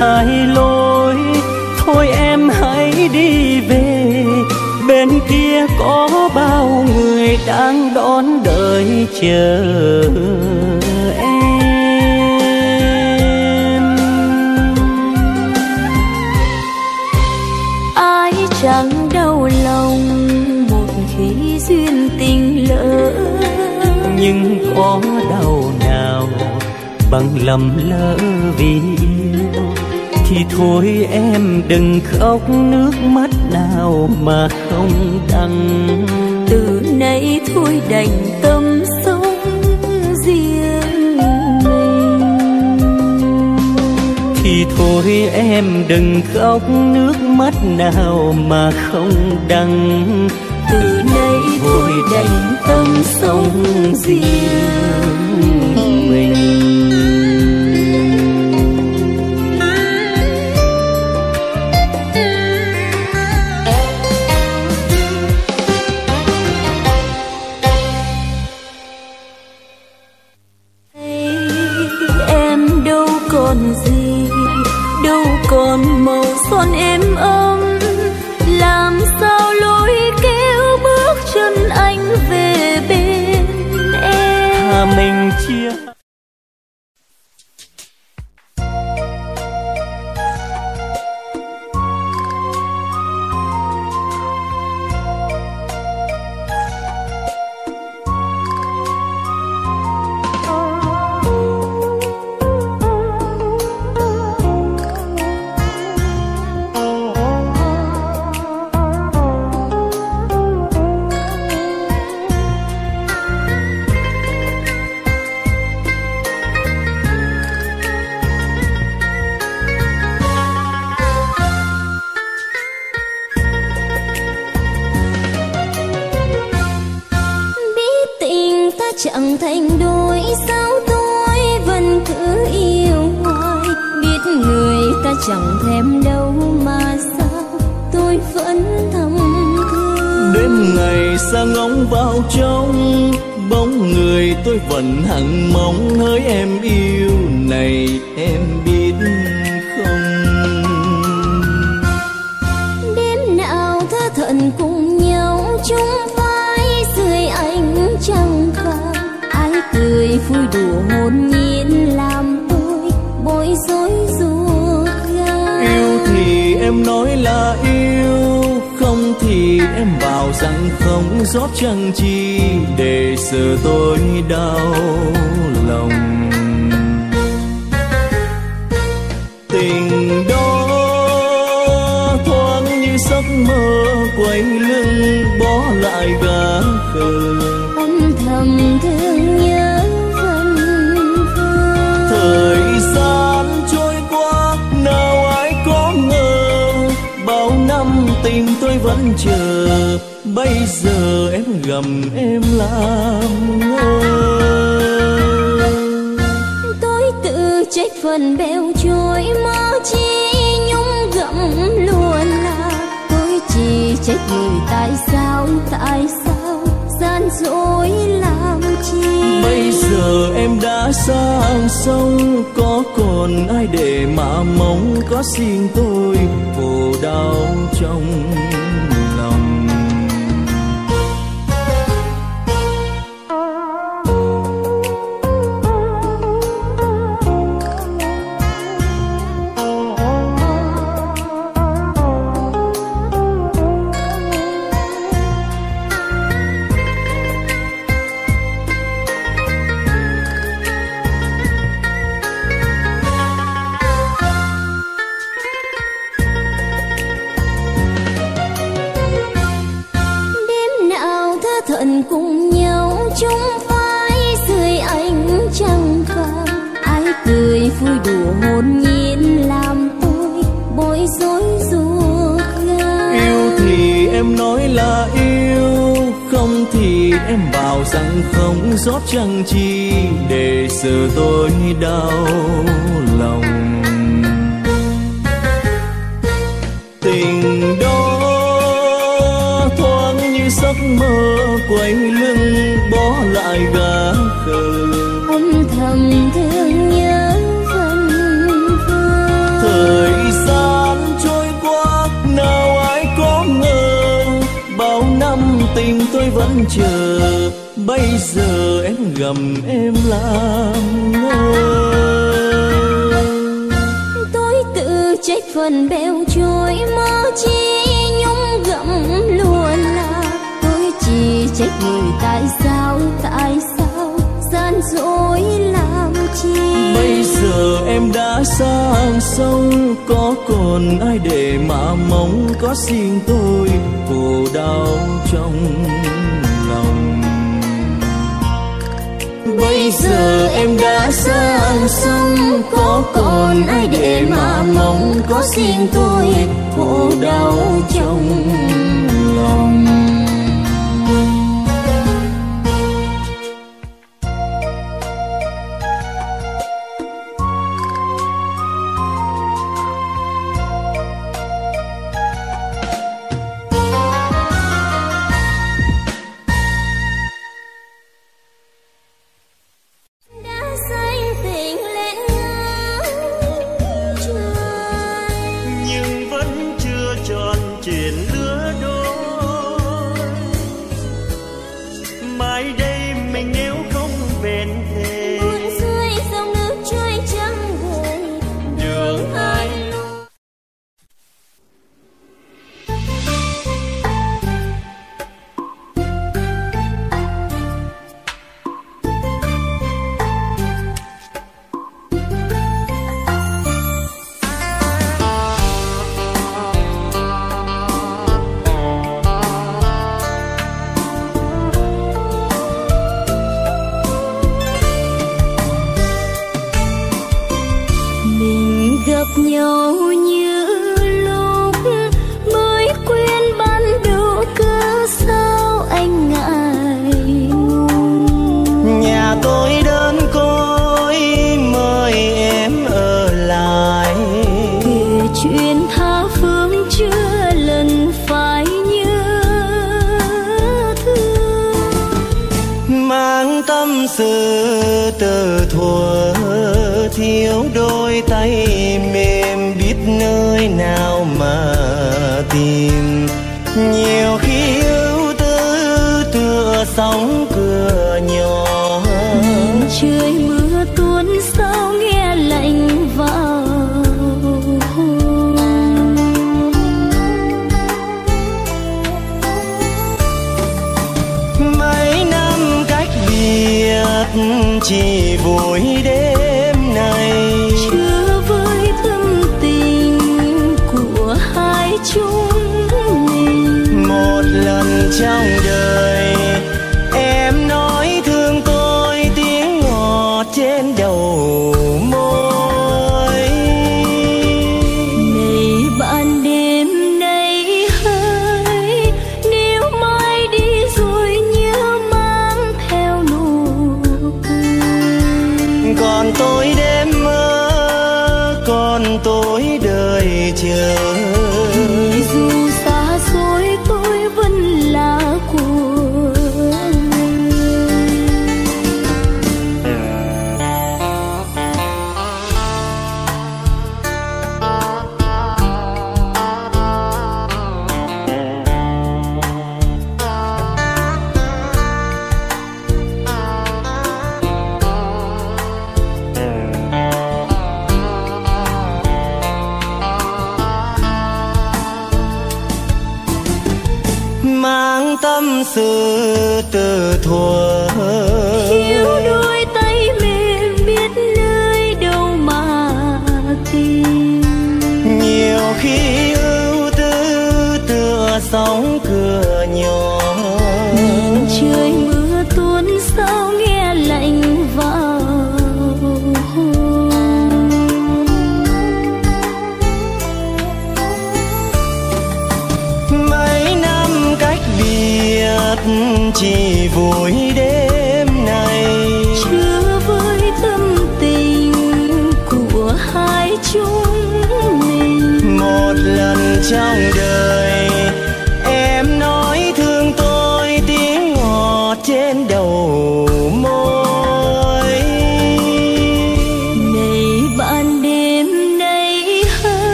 Hai lối. Thôi em hãy đi về bên kia có bao người đang đón đợi chờ em. Ai chẳng đau lòng một khi duyên tình lỡ. Nhưng có đau nào bằng lầm lỡ vì thì thôi em đừng khóc nước mắt nào mà không đắng từ nay thôi đành tâm sống riêng mình. Thì thôi em đừng khóc nước mắt nào mà không đắng từ nay thôi đành tâm sống riêng mình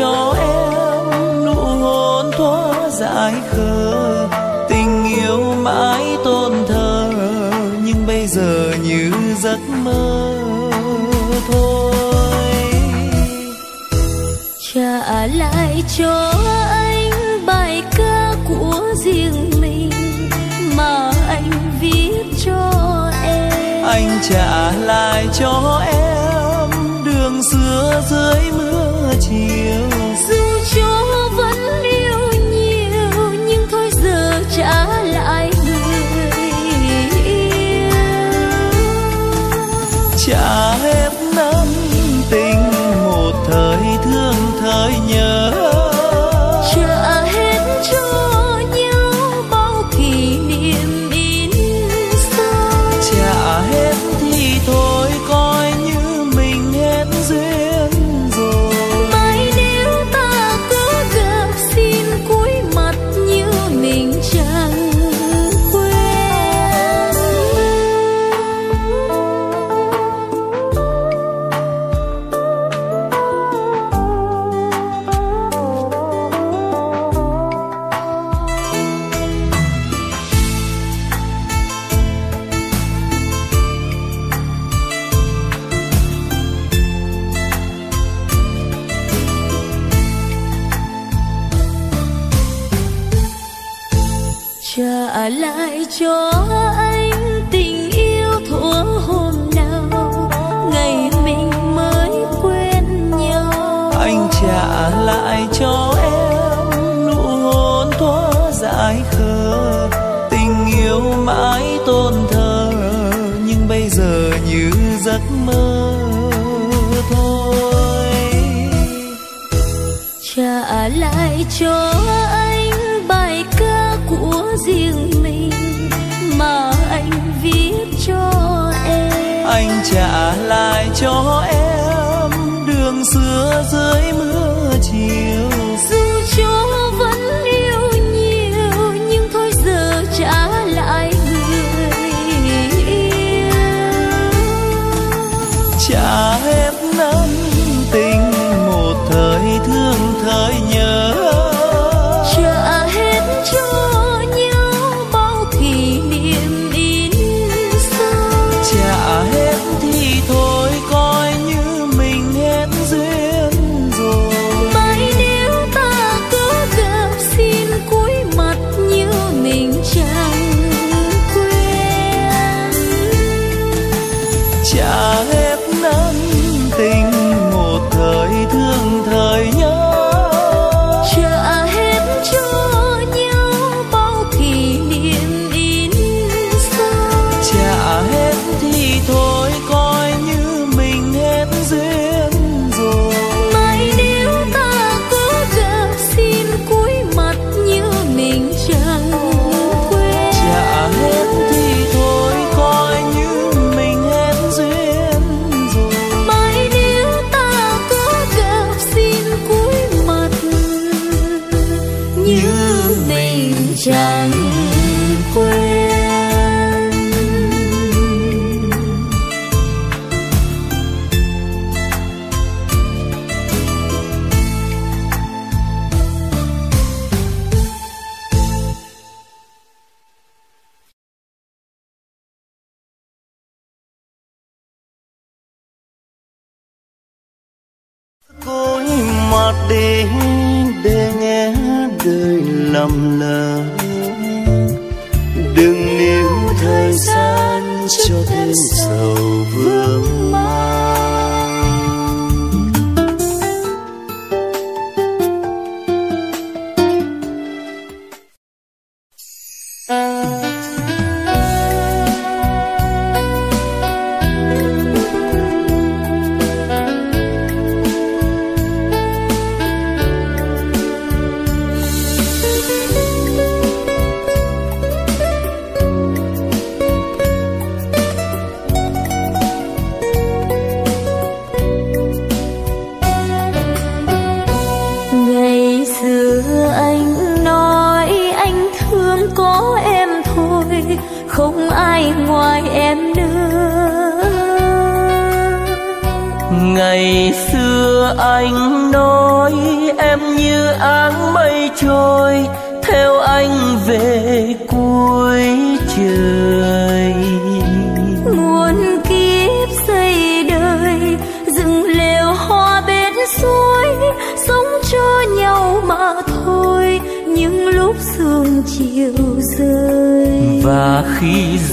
cho em nụ hôn thoa dài khờ. Tình yêu mãi tôn thờ nhưng bây giờ như giấc mơ thôi. Trả lại cho anh bài ca của riêng mình mà anh viết cho em. Anh trả lại cho em đường xưa dưới mưa chiều. 雄 cho anh, bài ca của riêng mình mà anh viết cho em. Anh trả lại cho em đường xưa dưới mưa.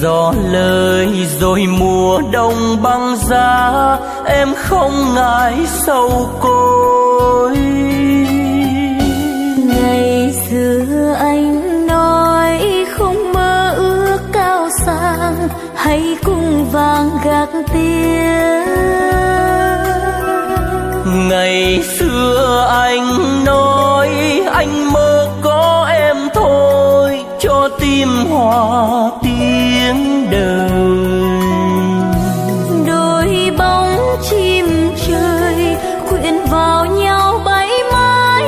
gió lời rồi mùa đông băng giá em không ngại sâu côi ngày xưa anh nói không mơ ước cao sang hay cùng vàng gạc tiếng. Ngày xưa anh nói anh mơ có em thôi kim hòa tiếng đời. Đôi bóng chim chơi quyện vào nhau bay mãi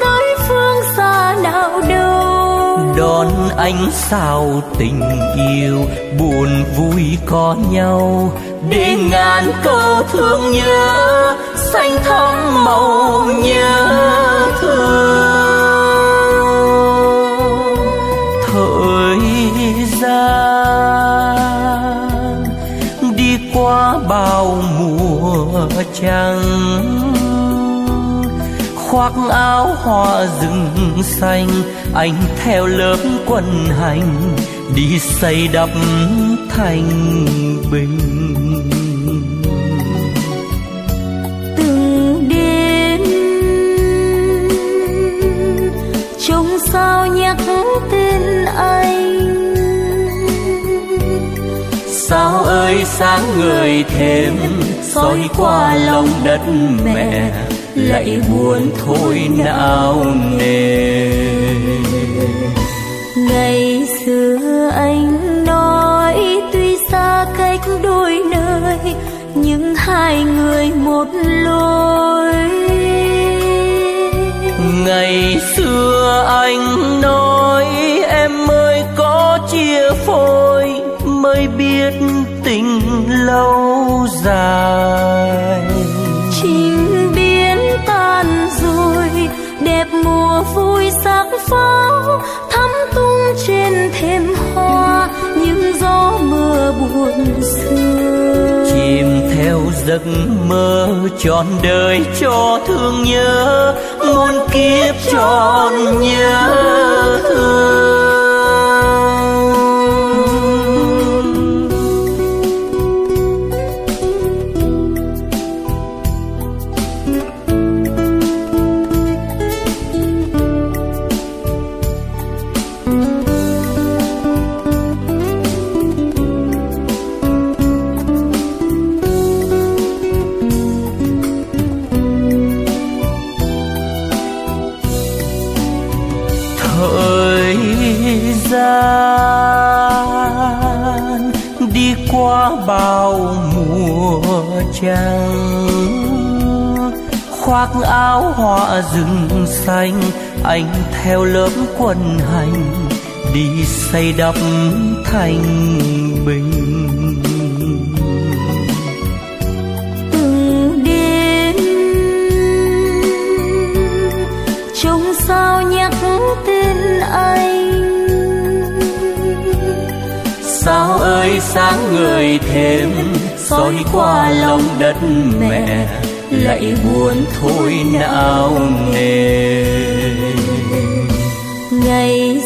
tới phương xa nào đâu. Đón ánh sao tình yêu buồn vui có nhau. Đi ngàn câu thương nhớ xanh thắm màu nhớ thương. đi qua bao mùa trăng khoác áo hoa rừng xanh, anh theo lớp quân hành, đi xây đắp thành bình. Từng đêm, trông sao nhắc tên anh sao ơi sáng người thêm soi qua lòng đất mẹ lại buồn thôi não nề. Ngày xưa anh nói tuy xa cách đôi nơi nhưng hai người một lối. Ngày xưa anh nói em ơi có chia phôi mới biết tình lâu dài. Chim biến tan rồi đẹp mùa vui sắc pháo thắm tung trên thềm hoa những gió mưa buồn xưa. Chìm theo giấc mơ trọn đời cho thương nhớ muôn kiếp trọn nhớ thương bao mùa trăng khoác áo hoa rừng xanh, anh theo lớp quân hành, đi xây đắp thành bình. Từng đêm, trông sao nhắc tên anh? Sao ơi, sáng người thêm, soi qua lòng đất mẹ, lại buồn thôi não nề ngày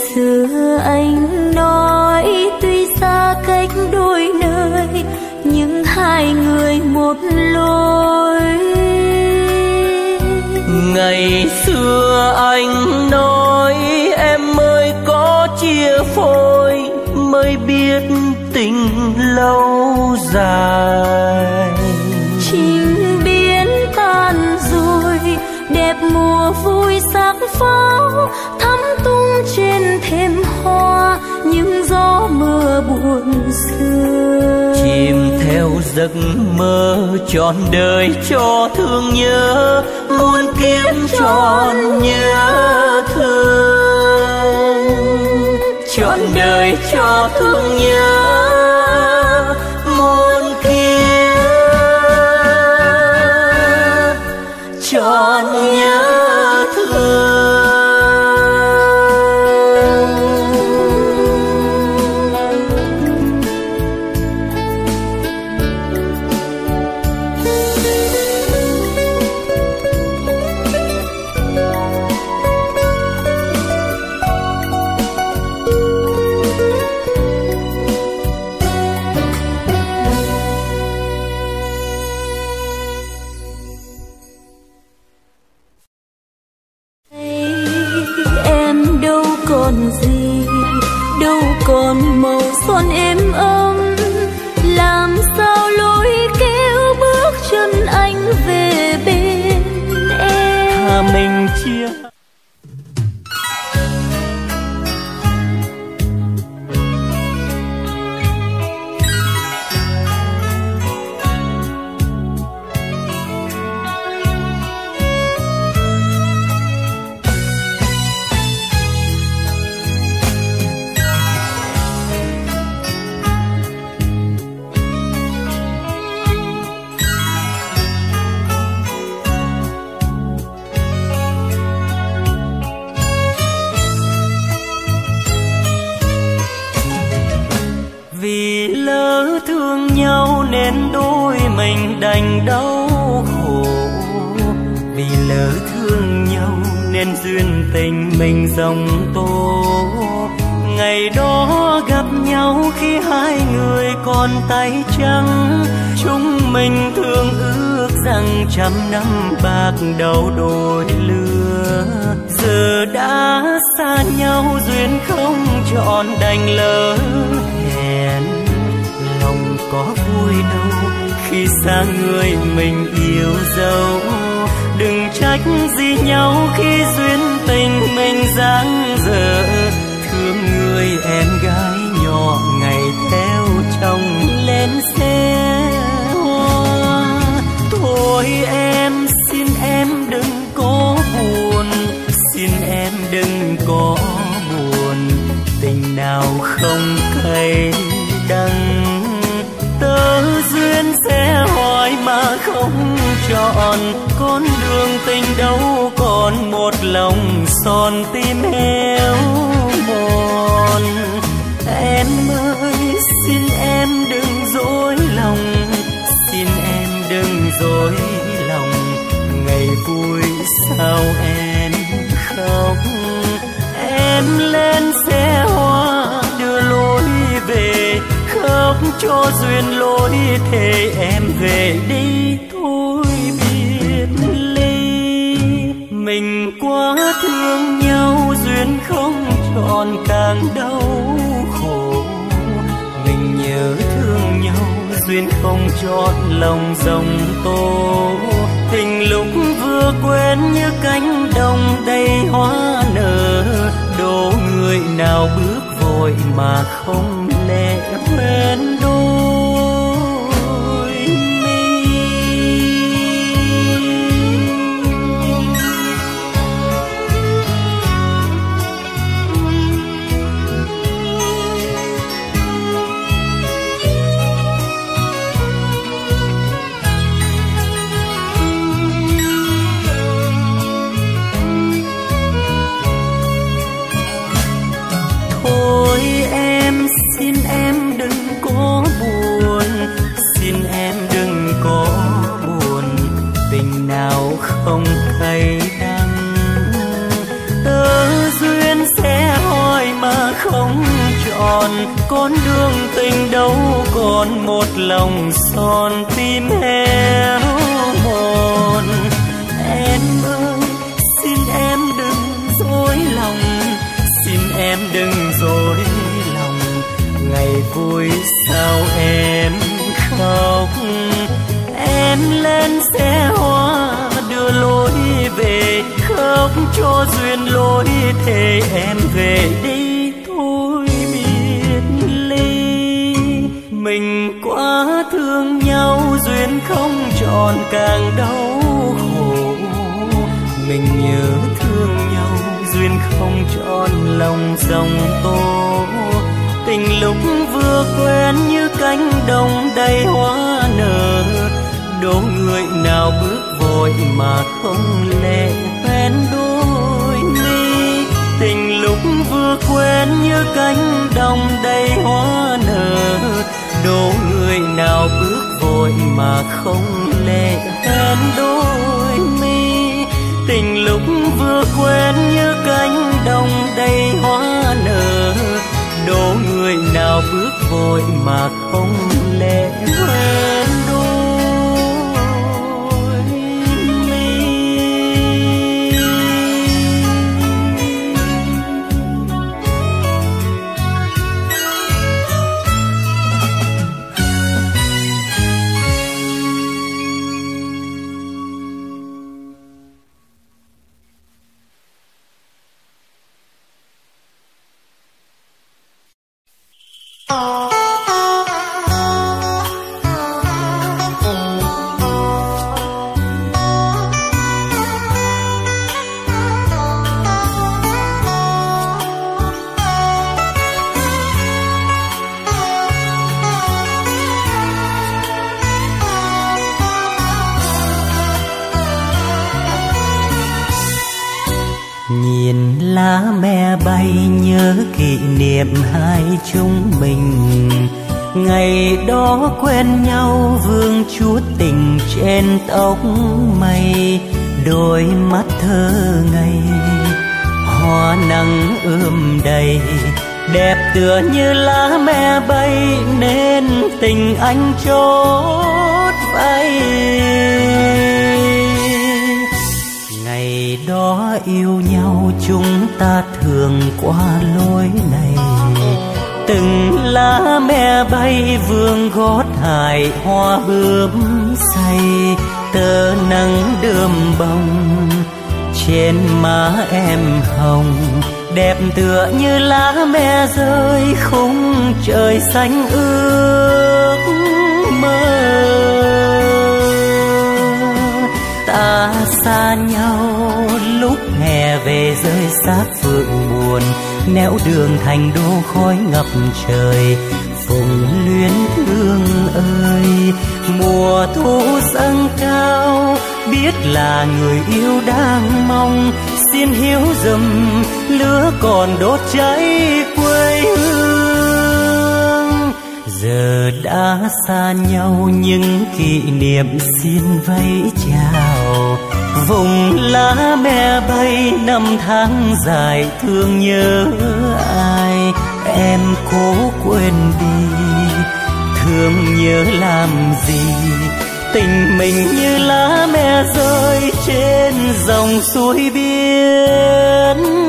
lâu dài. Chim biến tan rồi đẹp mùa vui sắc pháo thắm tung trên thềm hoa những gió mưa buồn xưa chìm theo giấc mơ trọn đời cho thương nhớ muôn kiếp trọn nhớ thương. trọn đời cho thương nhớ mình chia me nhớ kỷ niệm hai chúng mình. Ngày đó quen nhau vương chúa tình trên tóc mây, đôi mắt thơ ngây. Hoa nắng ươm đầy, đẹp tựa như lá me bay, nên tình anh chốt vay ngày đó yêu nhau chúng ta thường qua lối này. Từng lá me bay, vương gót hải hoa bướm say. Tơ nắng đơm bông trên má em hồng. Đẹp tựa như lá me rơi khung trời xanh ước mơ. Ta xa nhau. Lúc hè về rơi xác phượng buồn, nẻo đường thành đô khói ngập trời. Phùng luyến thương ơi, mùa thu dâng cao, biết là người yêu đang mong. Xin hiếu dầm lửa còn đốt cháy quê hương. Giờ đã xa nhau nhưng kỷ niệm xin vẫy chào vùng lá me bay năm tháng dài, thương nhớ ai? Em cố quên đi. Thương nhớ làm gì? Tình mình như lá me rơi trên dòng suối biển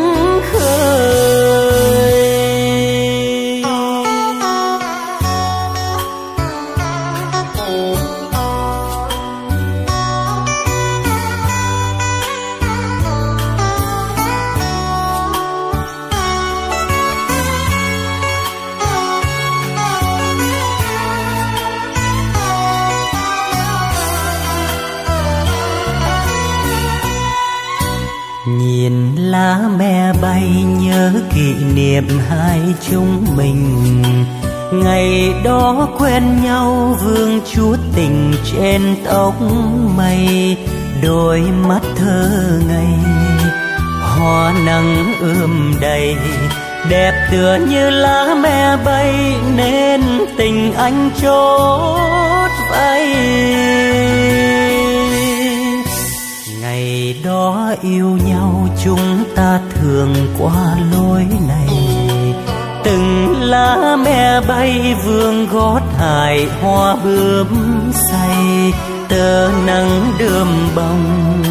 nhớ kỷ niệm hai chúng mình. Ngày đó quen nhau vương chúa tình trên tóc mây, đôi mắt thơ ngây. Hoa nắng ươm đầy, đẹp tựa như lá me bay, nên tình anh chốt vay đó yêu nhau chúng ta thường qua lối này. Từng lá me bay vương gót hải hoa bướm say, tơ nắng đơm bông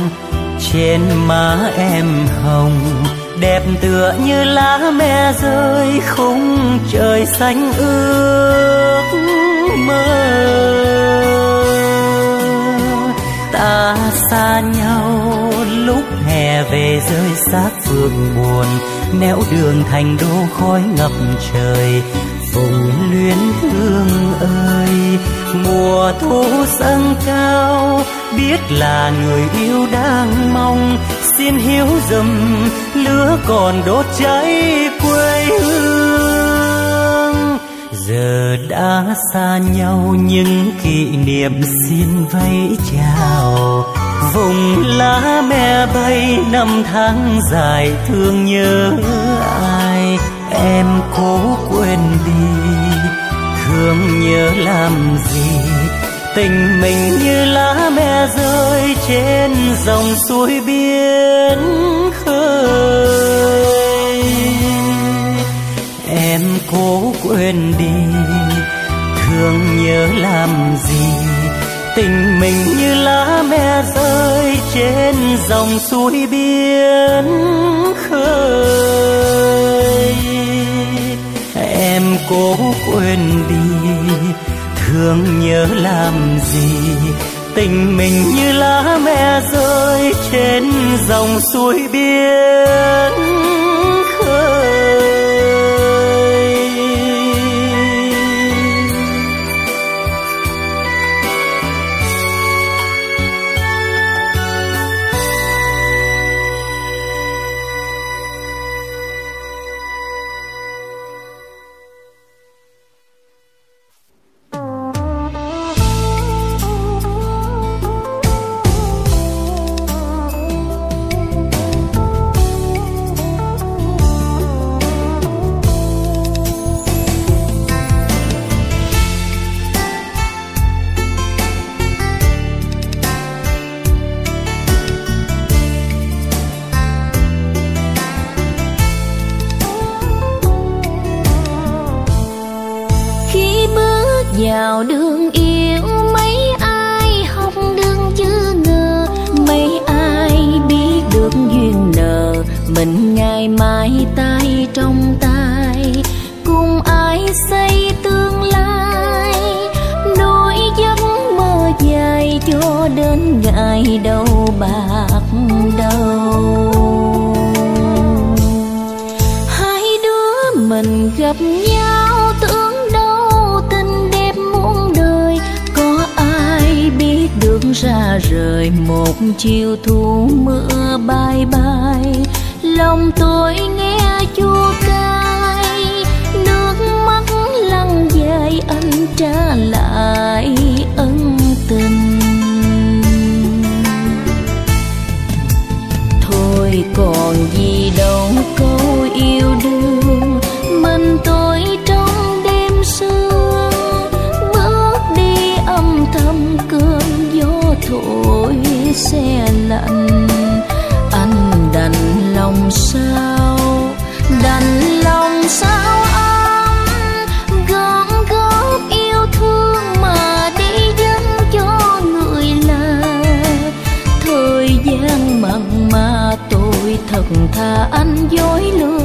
trên má em hồng, đẹp tựa như lá me rơi khung trời xanh ước mơ. Ta xa nhau hè về rơi xác phượng buồn, nẻo đường thành đô khói ngập trời. Phùng luyến hương ơi, mùa thu dâng cao, biết là người yêu đang mong. Xin hiếu dầm lửa còn đốt cháy quê hương. Giờ đã xa nhau, nhưng kỷ niệm xin vẫy chào vùng lá me bay năm tháng dài, thương nhớ ai? Em cố quên đi, thương nhớ làm gì? Tình mình như lá me rơi trên dòng suối biển khơi. Em cố quên đi, thương nhớ làm gì? Tình mình như lá me rơi trên dòng suối biển khơi. Em cố quên đi, thương nhớ làm gì? Tình mình như lá me rơi trên dòng suối biển đâu bạc đâu hai đứa mình gặp nhau tưởng đâu tình đẹp muôn đời. Có ai biết được ra rời một chiều thu mưa bay bay. Lòng tôi nghe chua ca xe lạnh anh đành lòng sao? Đành lòng sao anh gom góp yêu thương mà đi dâng cho người là thời gian mặn mà tôi thật thà anh dối lừa.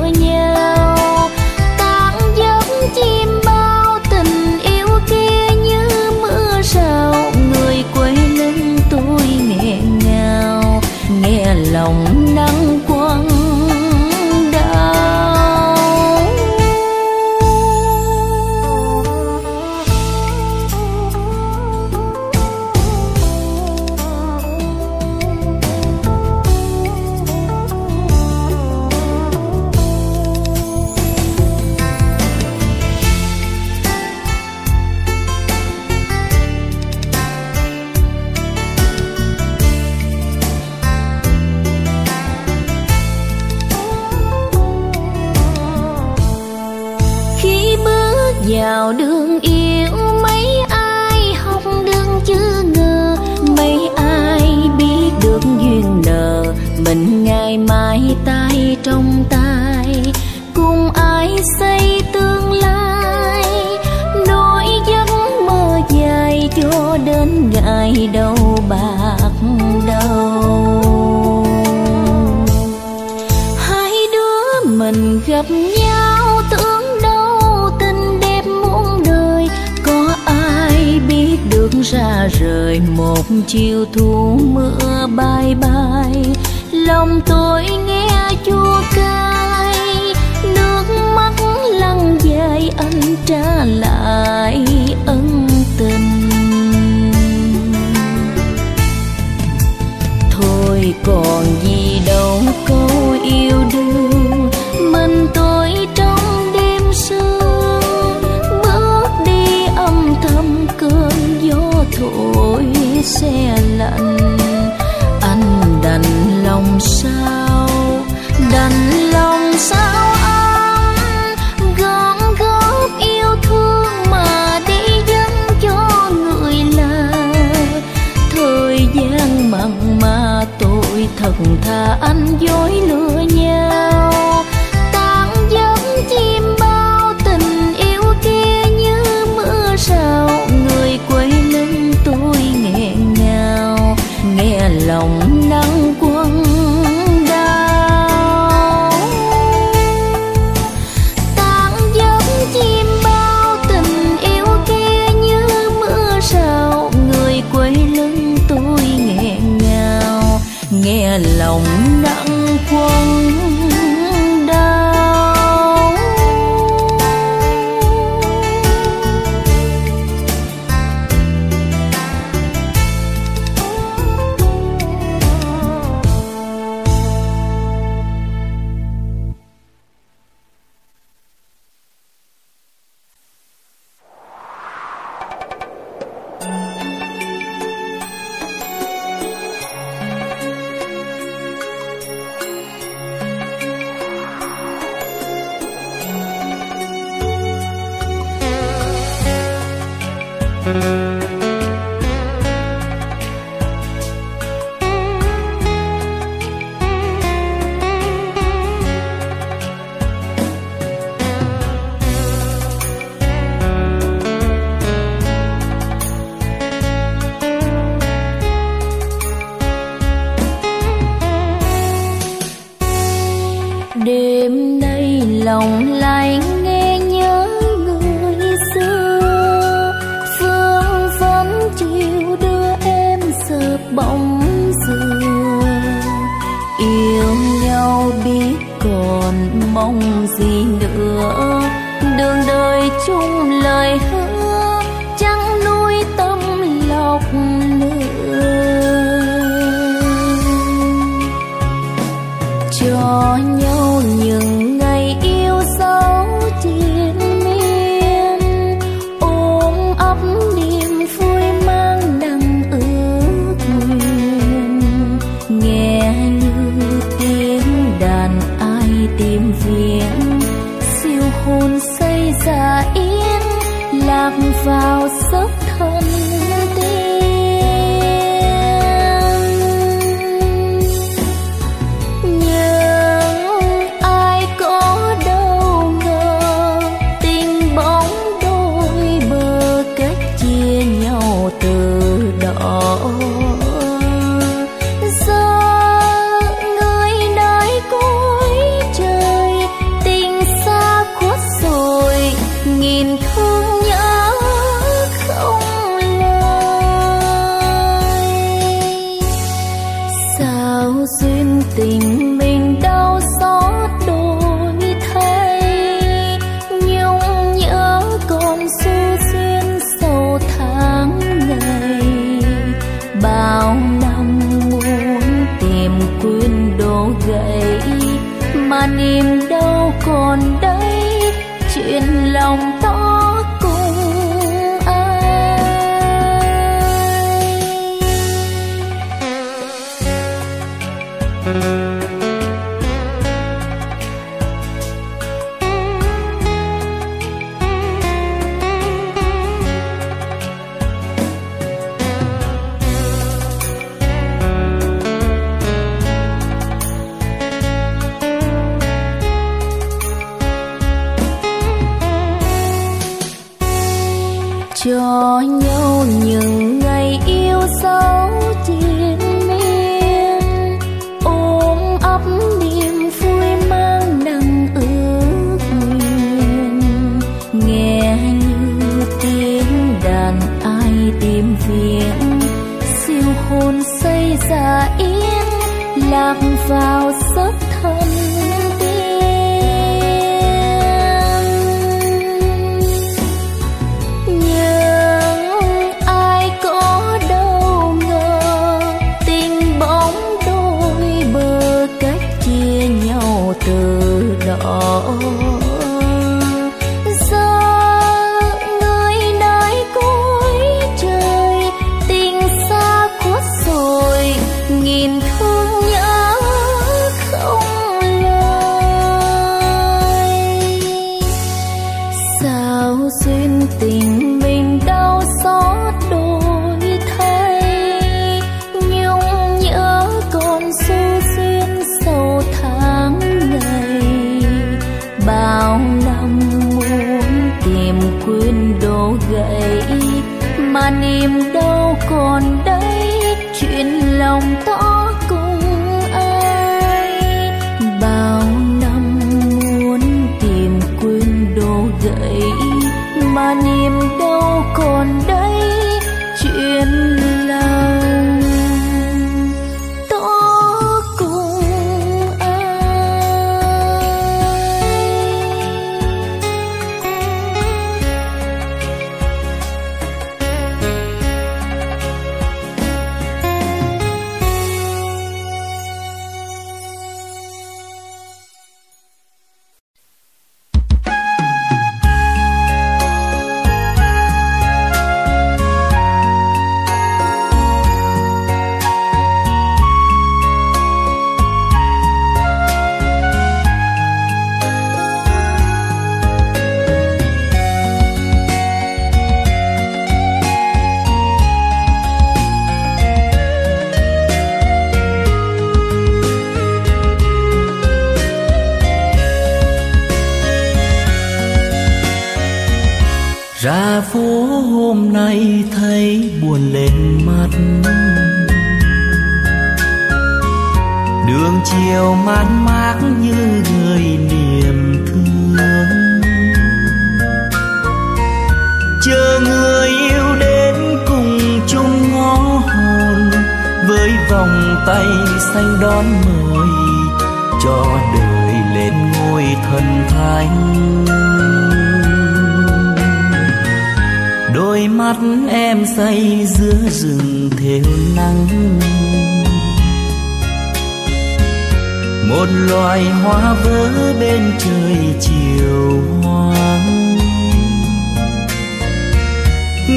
một loài hoa vỡ bên trời chiều hoàng,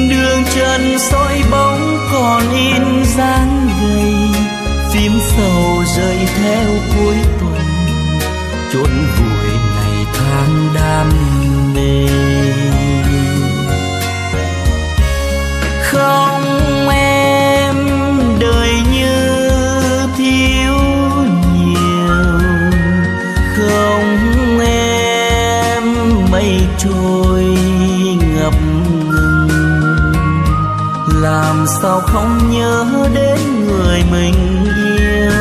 đường trần soi bóng còn in dáng gầy phím sầu rơi theo cuối tuần. Chốn vùi ngày tháng đam mê. sao không nhớ đến người mình yêu.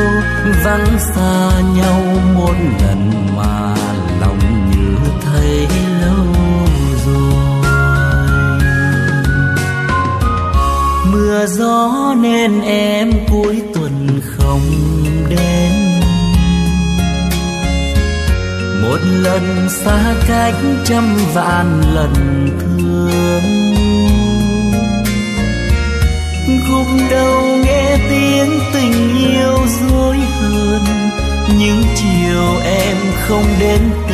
Vắng xa nhau một lần mà lòng như thấy lâu rồi. Mưa gió nên em cuối tuần không đến. Một lần xa cách trăm vạn lần thương đâu nghe tiếng tình yêu dối hơn. Những chiều em không đến tình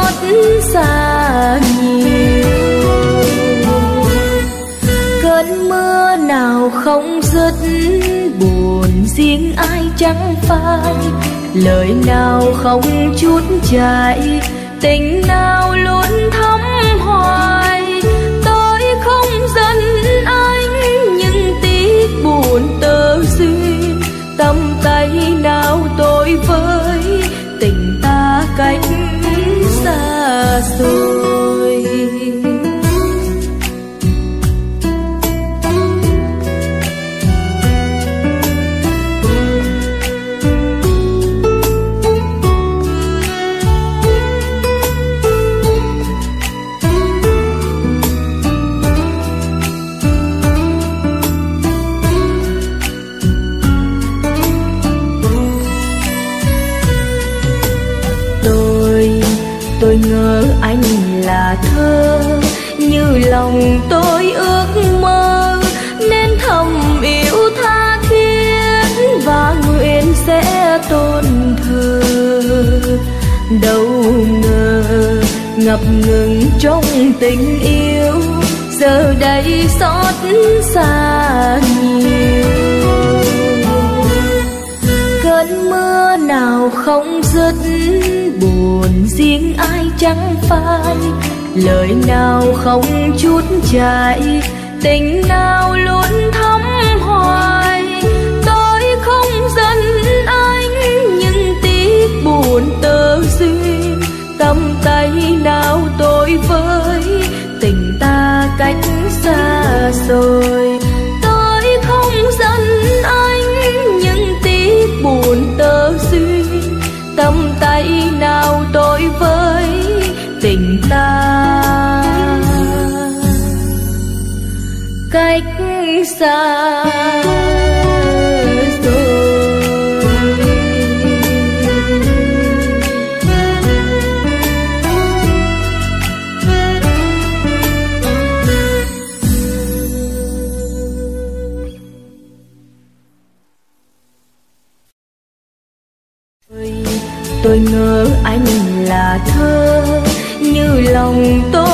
xót xa nhiều. Cơn mưa nào không dứt, buồn riêng ai chẳng phai. Lời nào không chút chạy tình nào luôn thắm hoài. Tôi không giận anh, nhưng tiếc buồn tơ duyên tâm tay nào tôi với tình ta cách xa xôi lòng tôi ước mơ, nên thầm yêu tha thiết và nguyện sẽ tôn thờ đâu ngờ ngập ngừng trong tình yêu, giờ đây xót xa nhiều. Cơn mưa nào không dứt, buồn riêng ai chẳng phai lời nào không chút chạy, tình nào luôn thắm hoài. Tôi không giận anh, nhưng tiếc buồn tơ duyên tâm tay nào tôi với, tình ta cách xa rồi. Tôi không giận anh, nhưng tiếc buồn tơ duyên tâm tay nào tôi xa. Tôi ngỡ anh là thơ như lòng tôi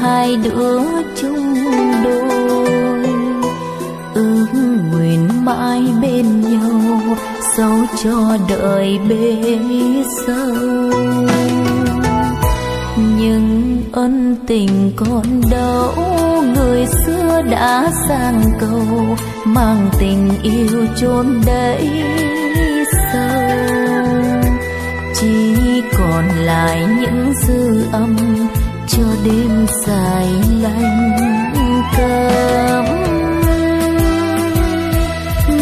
hai đứa chung đôi. Ước nguyện mãi bên nhau dẫu cho đời bế sâu nhưng ân tình còn đâu, người xưa đã sang cầu, mang tình yêu chôn đẩy đêm dài lạnh cấm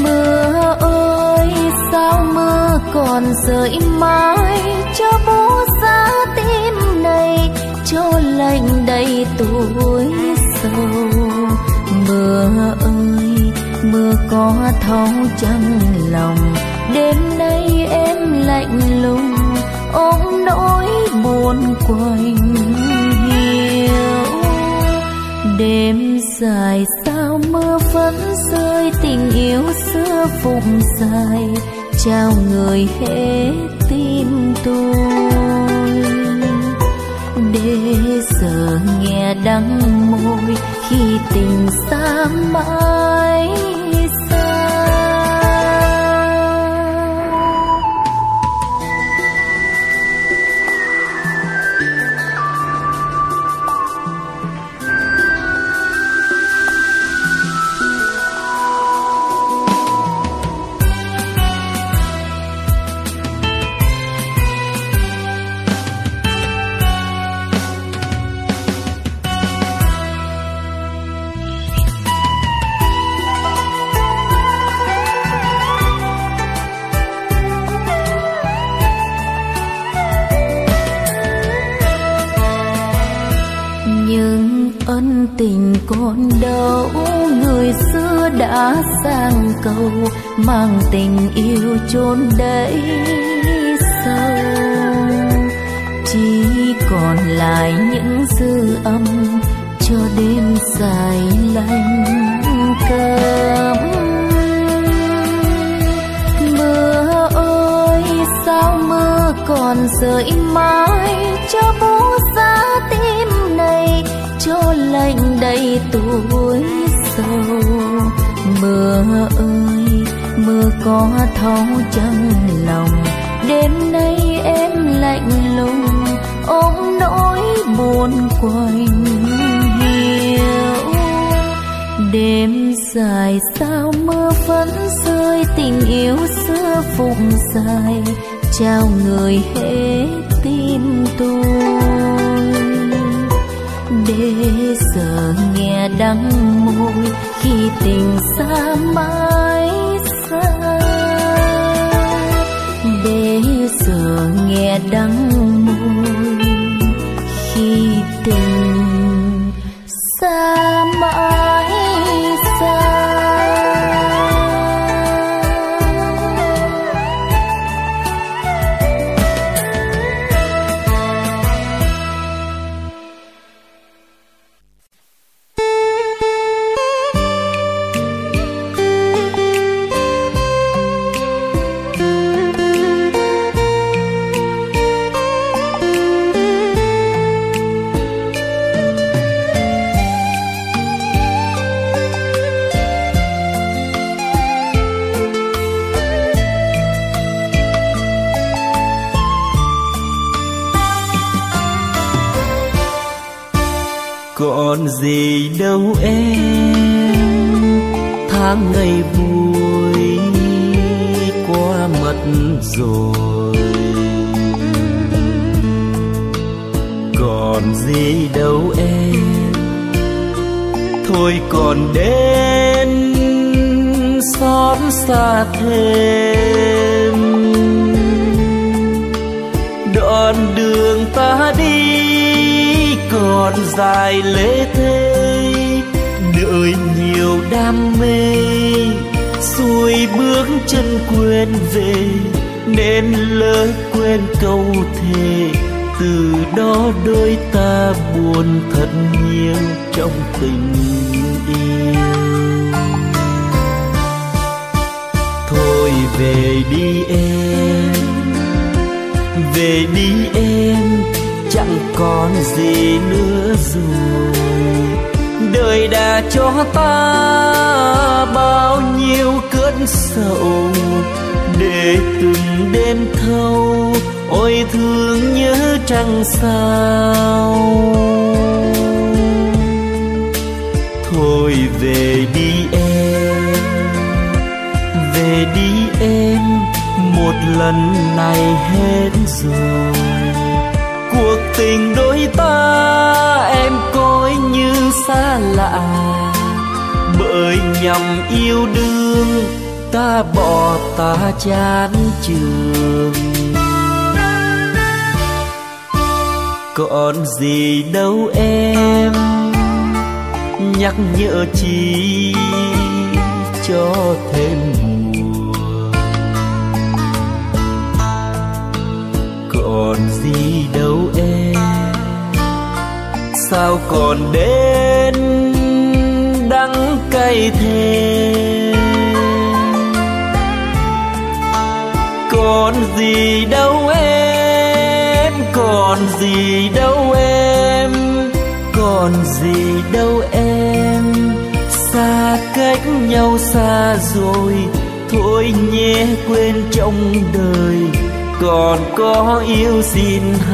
mưa ơi, sao mưa còn rơi mãi? Cho bố giá tim này, cho lạnh đầy tuổi sầu. Mưa ơi, mưa có thấu trong lòng. Đêm nay em lạnh lùng, ôm nỗi buồn quanh đêm dài, sao mưa vẫn rơi, tình yêu xưa phụng dài. Trao người hết tim tôi. Để giờ nghe đắng môi, khi tình xa mãi. Tình còn đâu? Người xưa đã sang cầu, mang tình yêu chôn đẩy sâu. Chỉ còn lại những dư âm, cho đêm dài lạnh cơm. Mưa ơi, sao mưa còn rơi mãi? Cho bố này cho lạnh đầy tuổi sầu mưa ơi, mưa có thấu trong lòng. Đêm nay em lạnh lùng, ôm nỗi buồn quanh hiu. Đêm dài sao mưa vẫn rơi, tình yêu xưa phụng dài. Trao người hết tim tôi để giờ nghe đắng môi khi tình xa mãi xa. Để giờ nghe đắng môi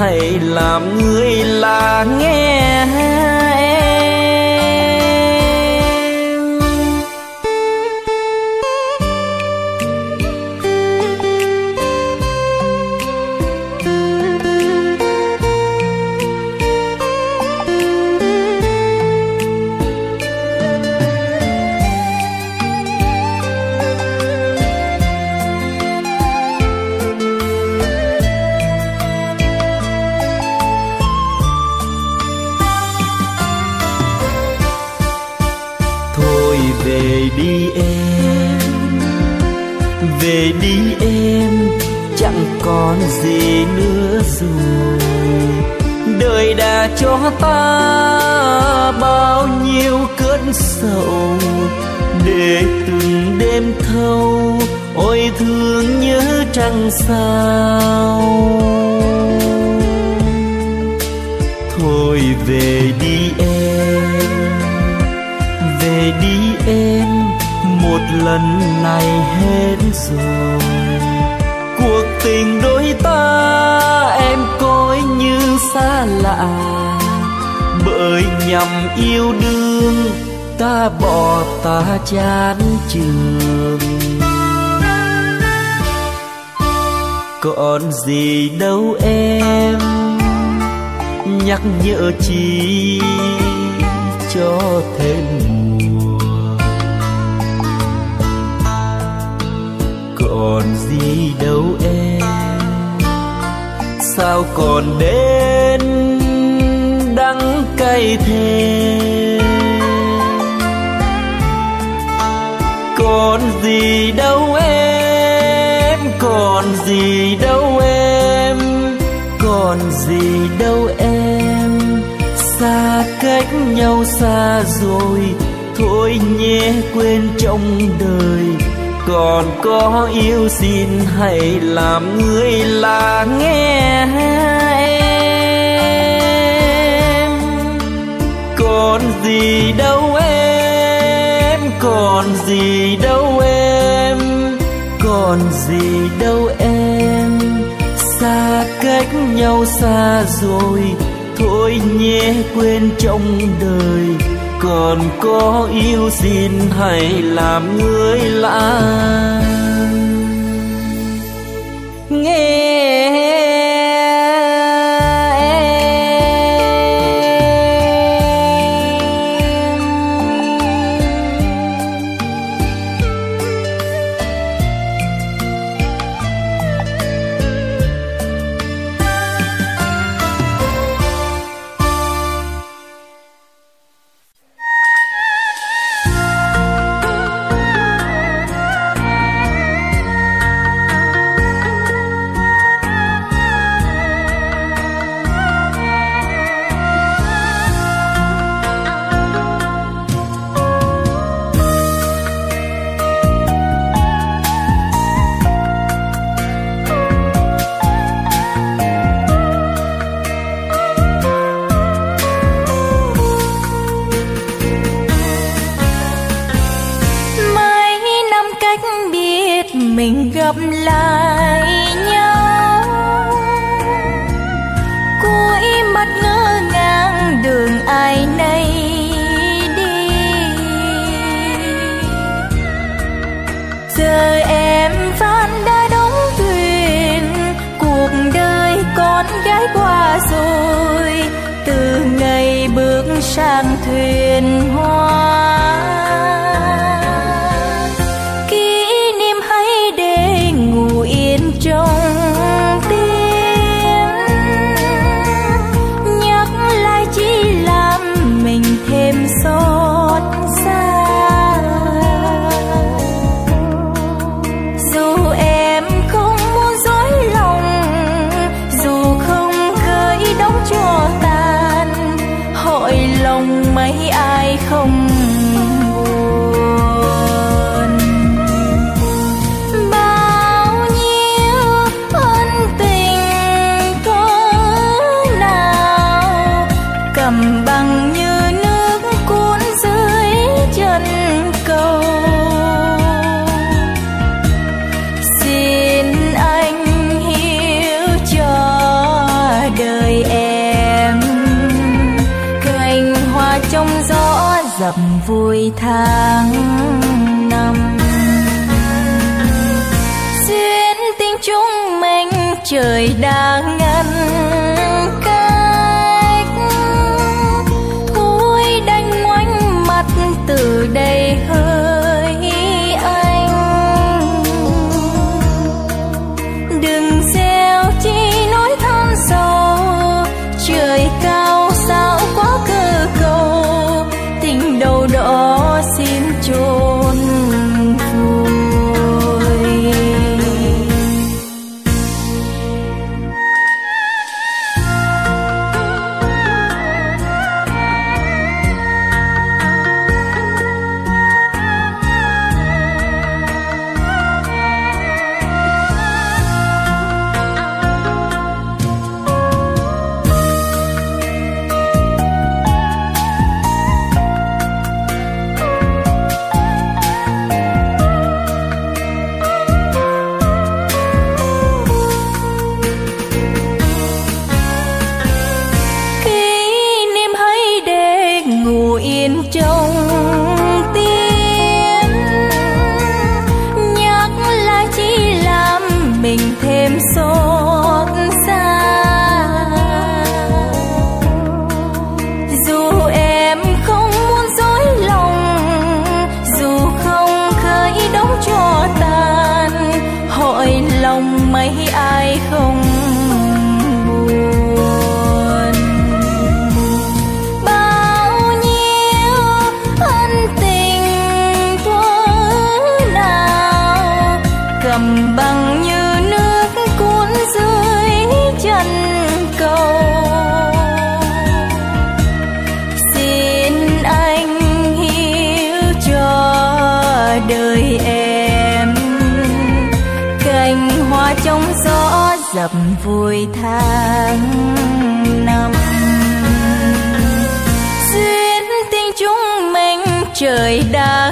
hay là sầu để từng đêm thâu, ôi thương nhớ trăng sao. Thôi về đi em, về đi em, một lần này hết rồi. Cuộc tình đôi ta em coi như xa lạ, bởi nhằm yêu đương bỏ ta chán trường. Còn gì đâu em, nhắc nhở chi cho thêm mùa còn gì đâu em, sao còn đến đắng cay thêm? Còn gì đâu em, còn gì đâu em, còn gì đâu em. Xa cách nhau xa rồi, thôi nhé quên trong đời. Còn có yêu xin hãy làm người là nghe em. Còn gì đâu còn gì đâu em, còn gì đâu em. Xa cách nhau xa rồi, thôi nhé quên trong đời. Còn có yêu xin hãy làm người lạ? Ngày tháng năm. Duyên tình chúng mình trời đã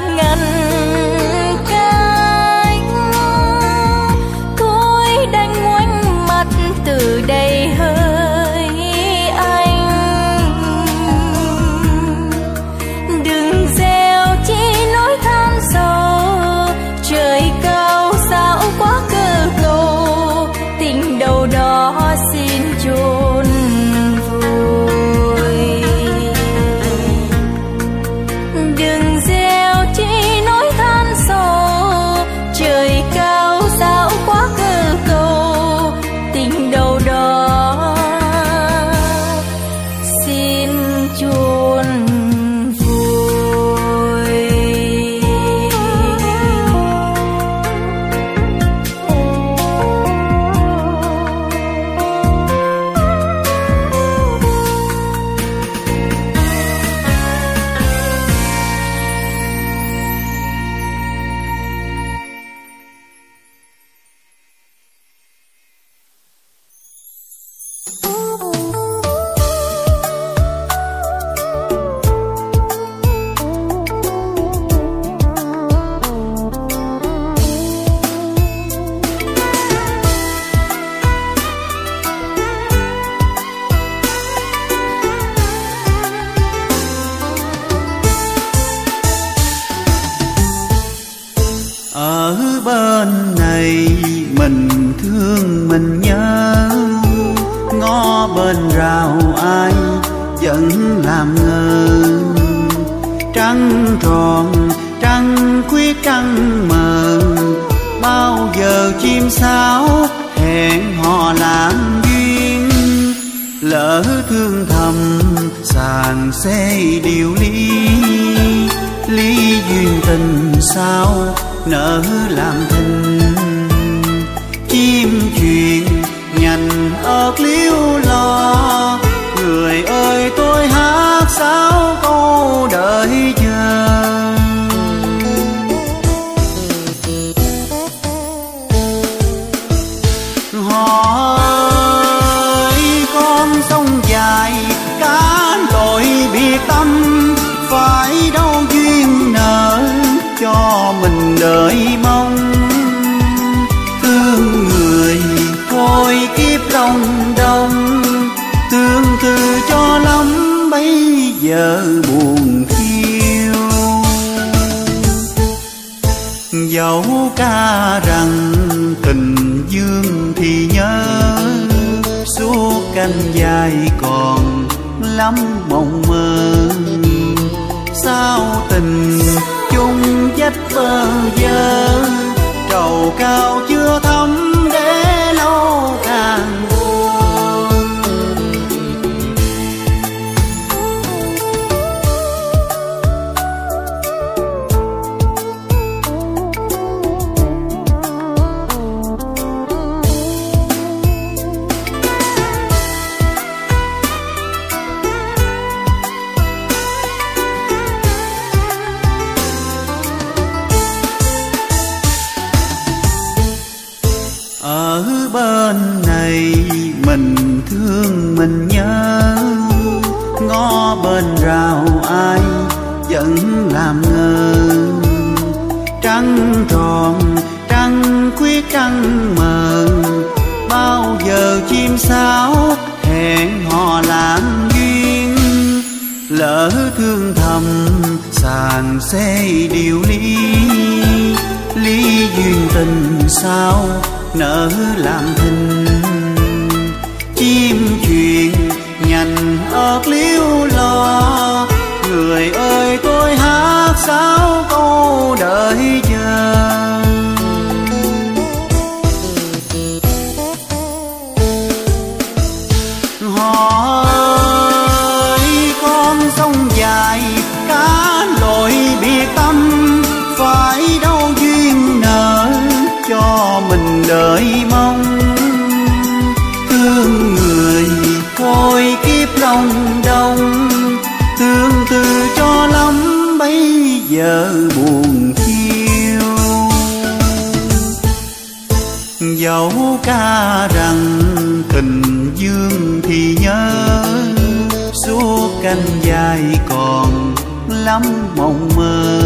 lắm mộng mơ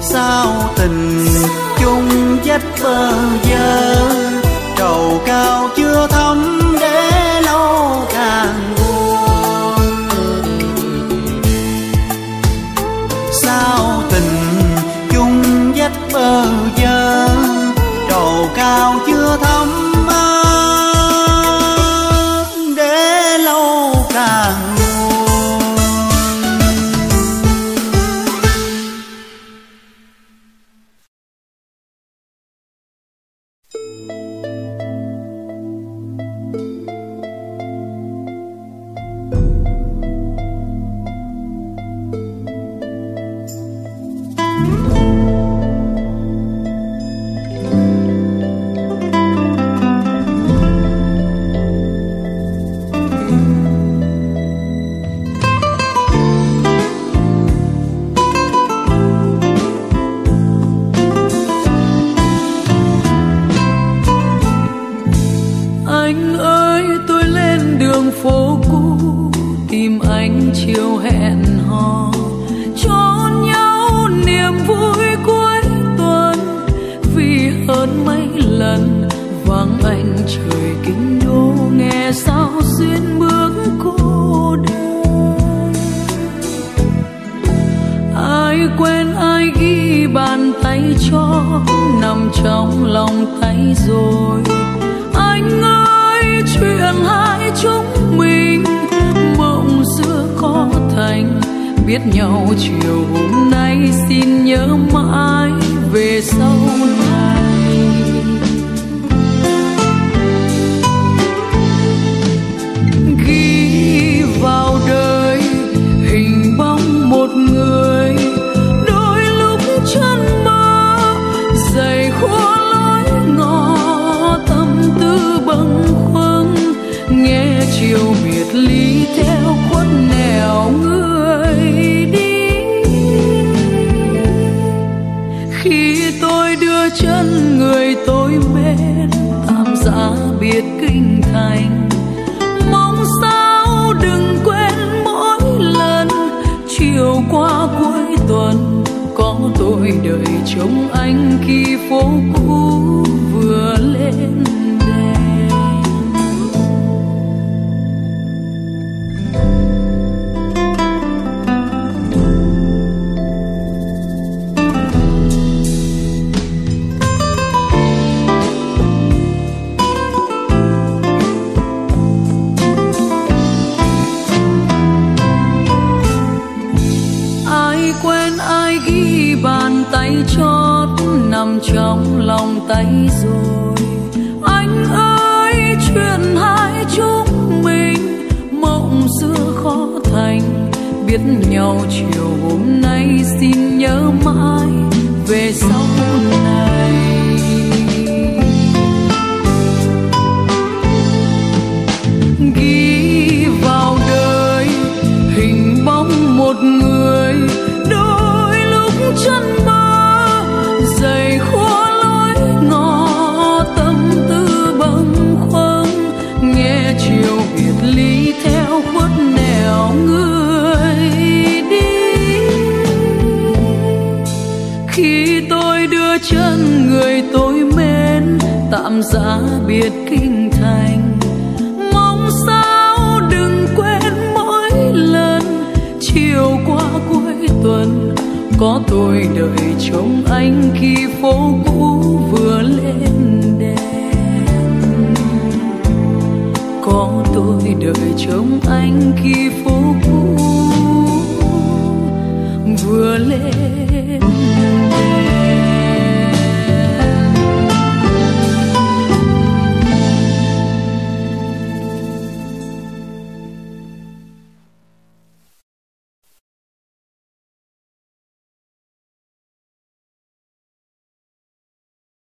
sao tình chung dắt bơ vơ trầu cao chưa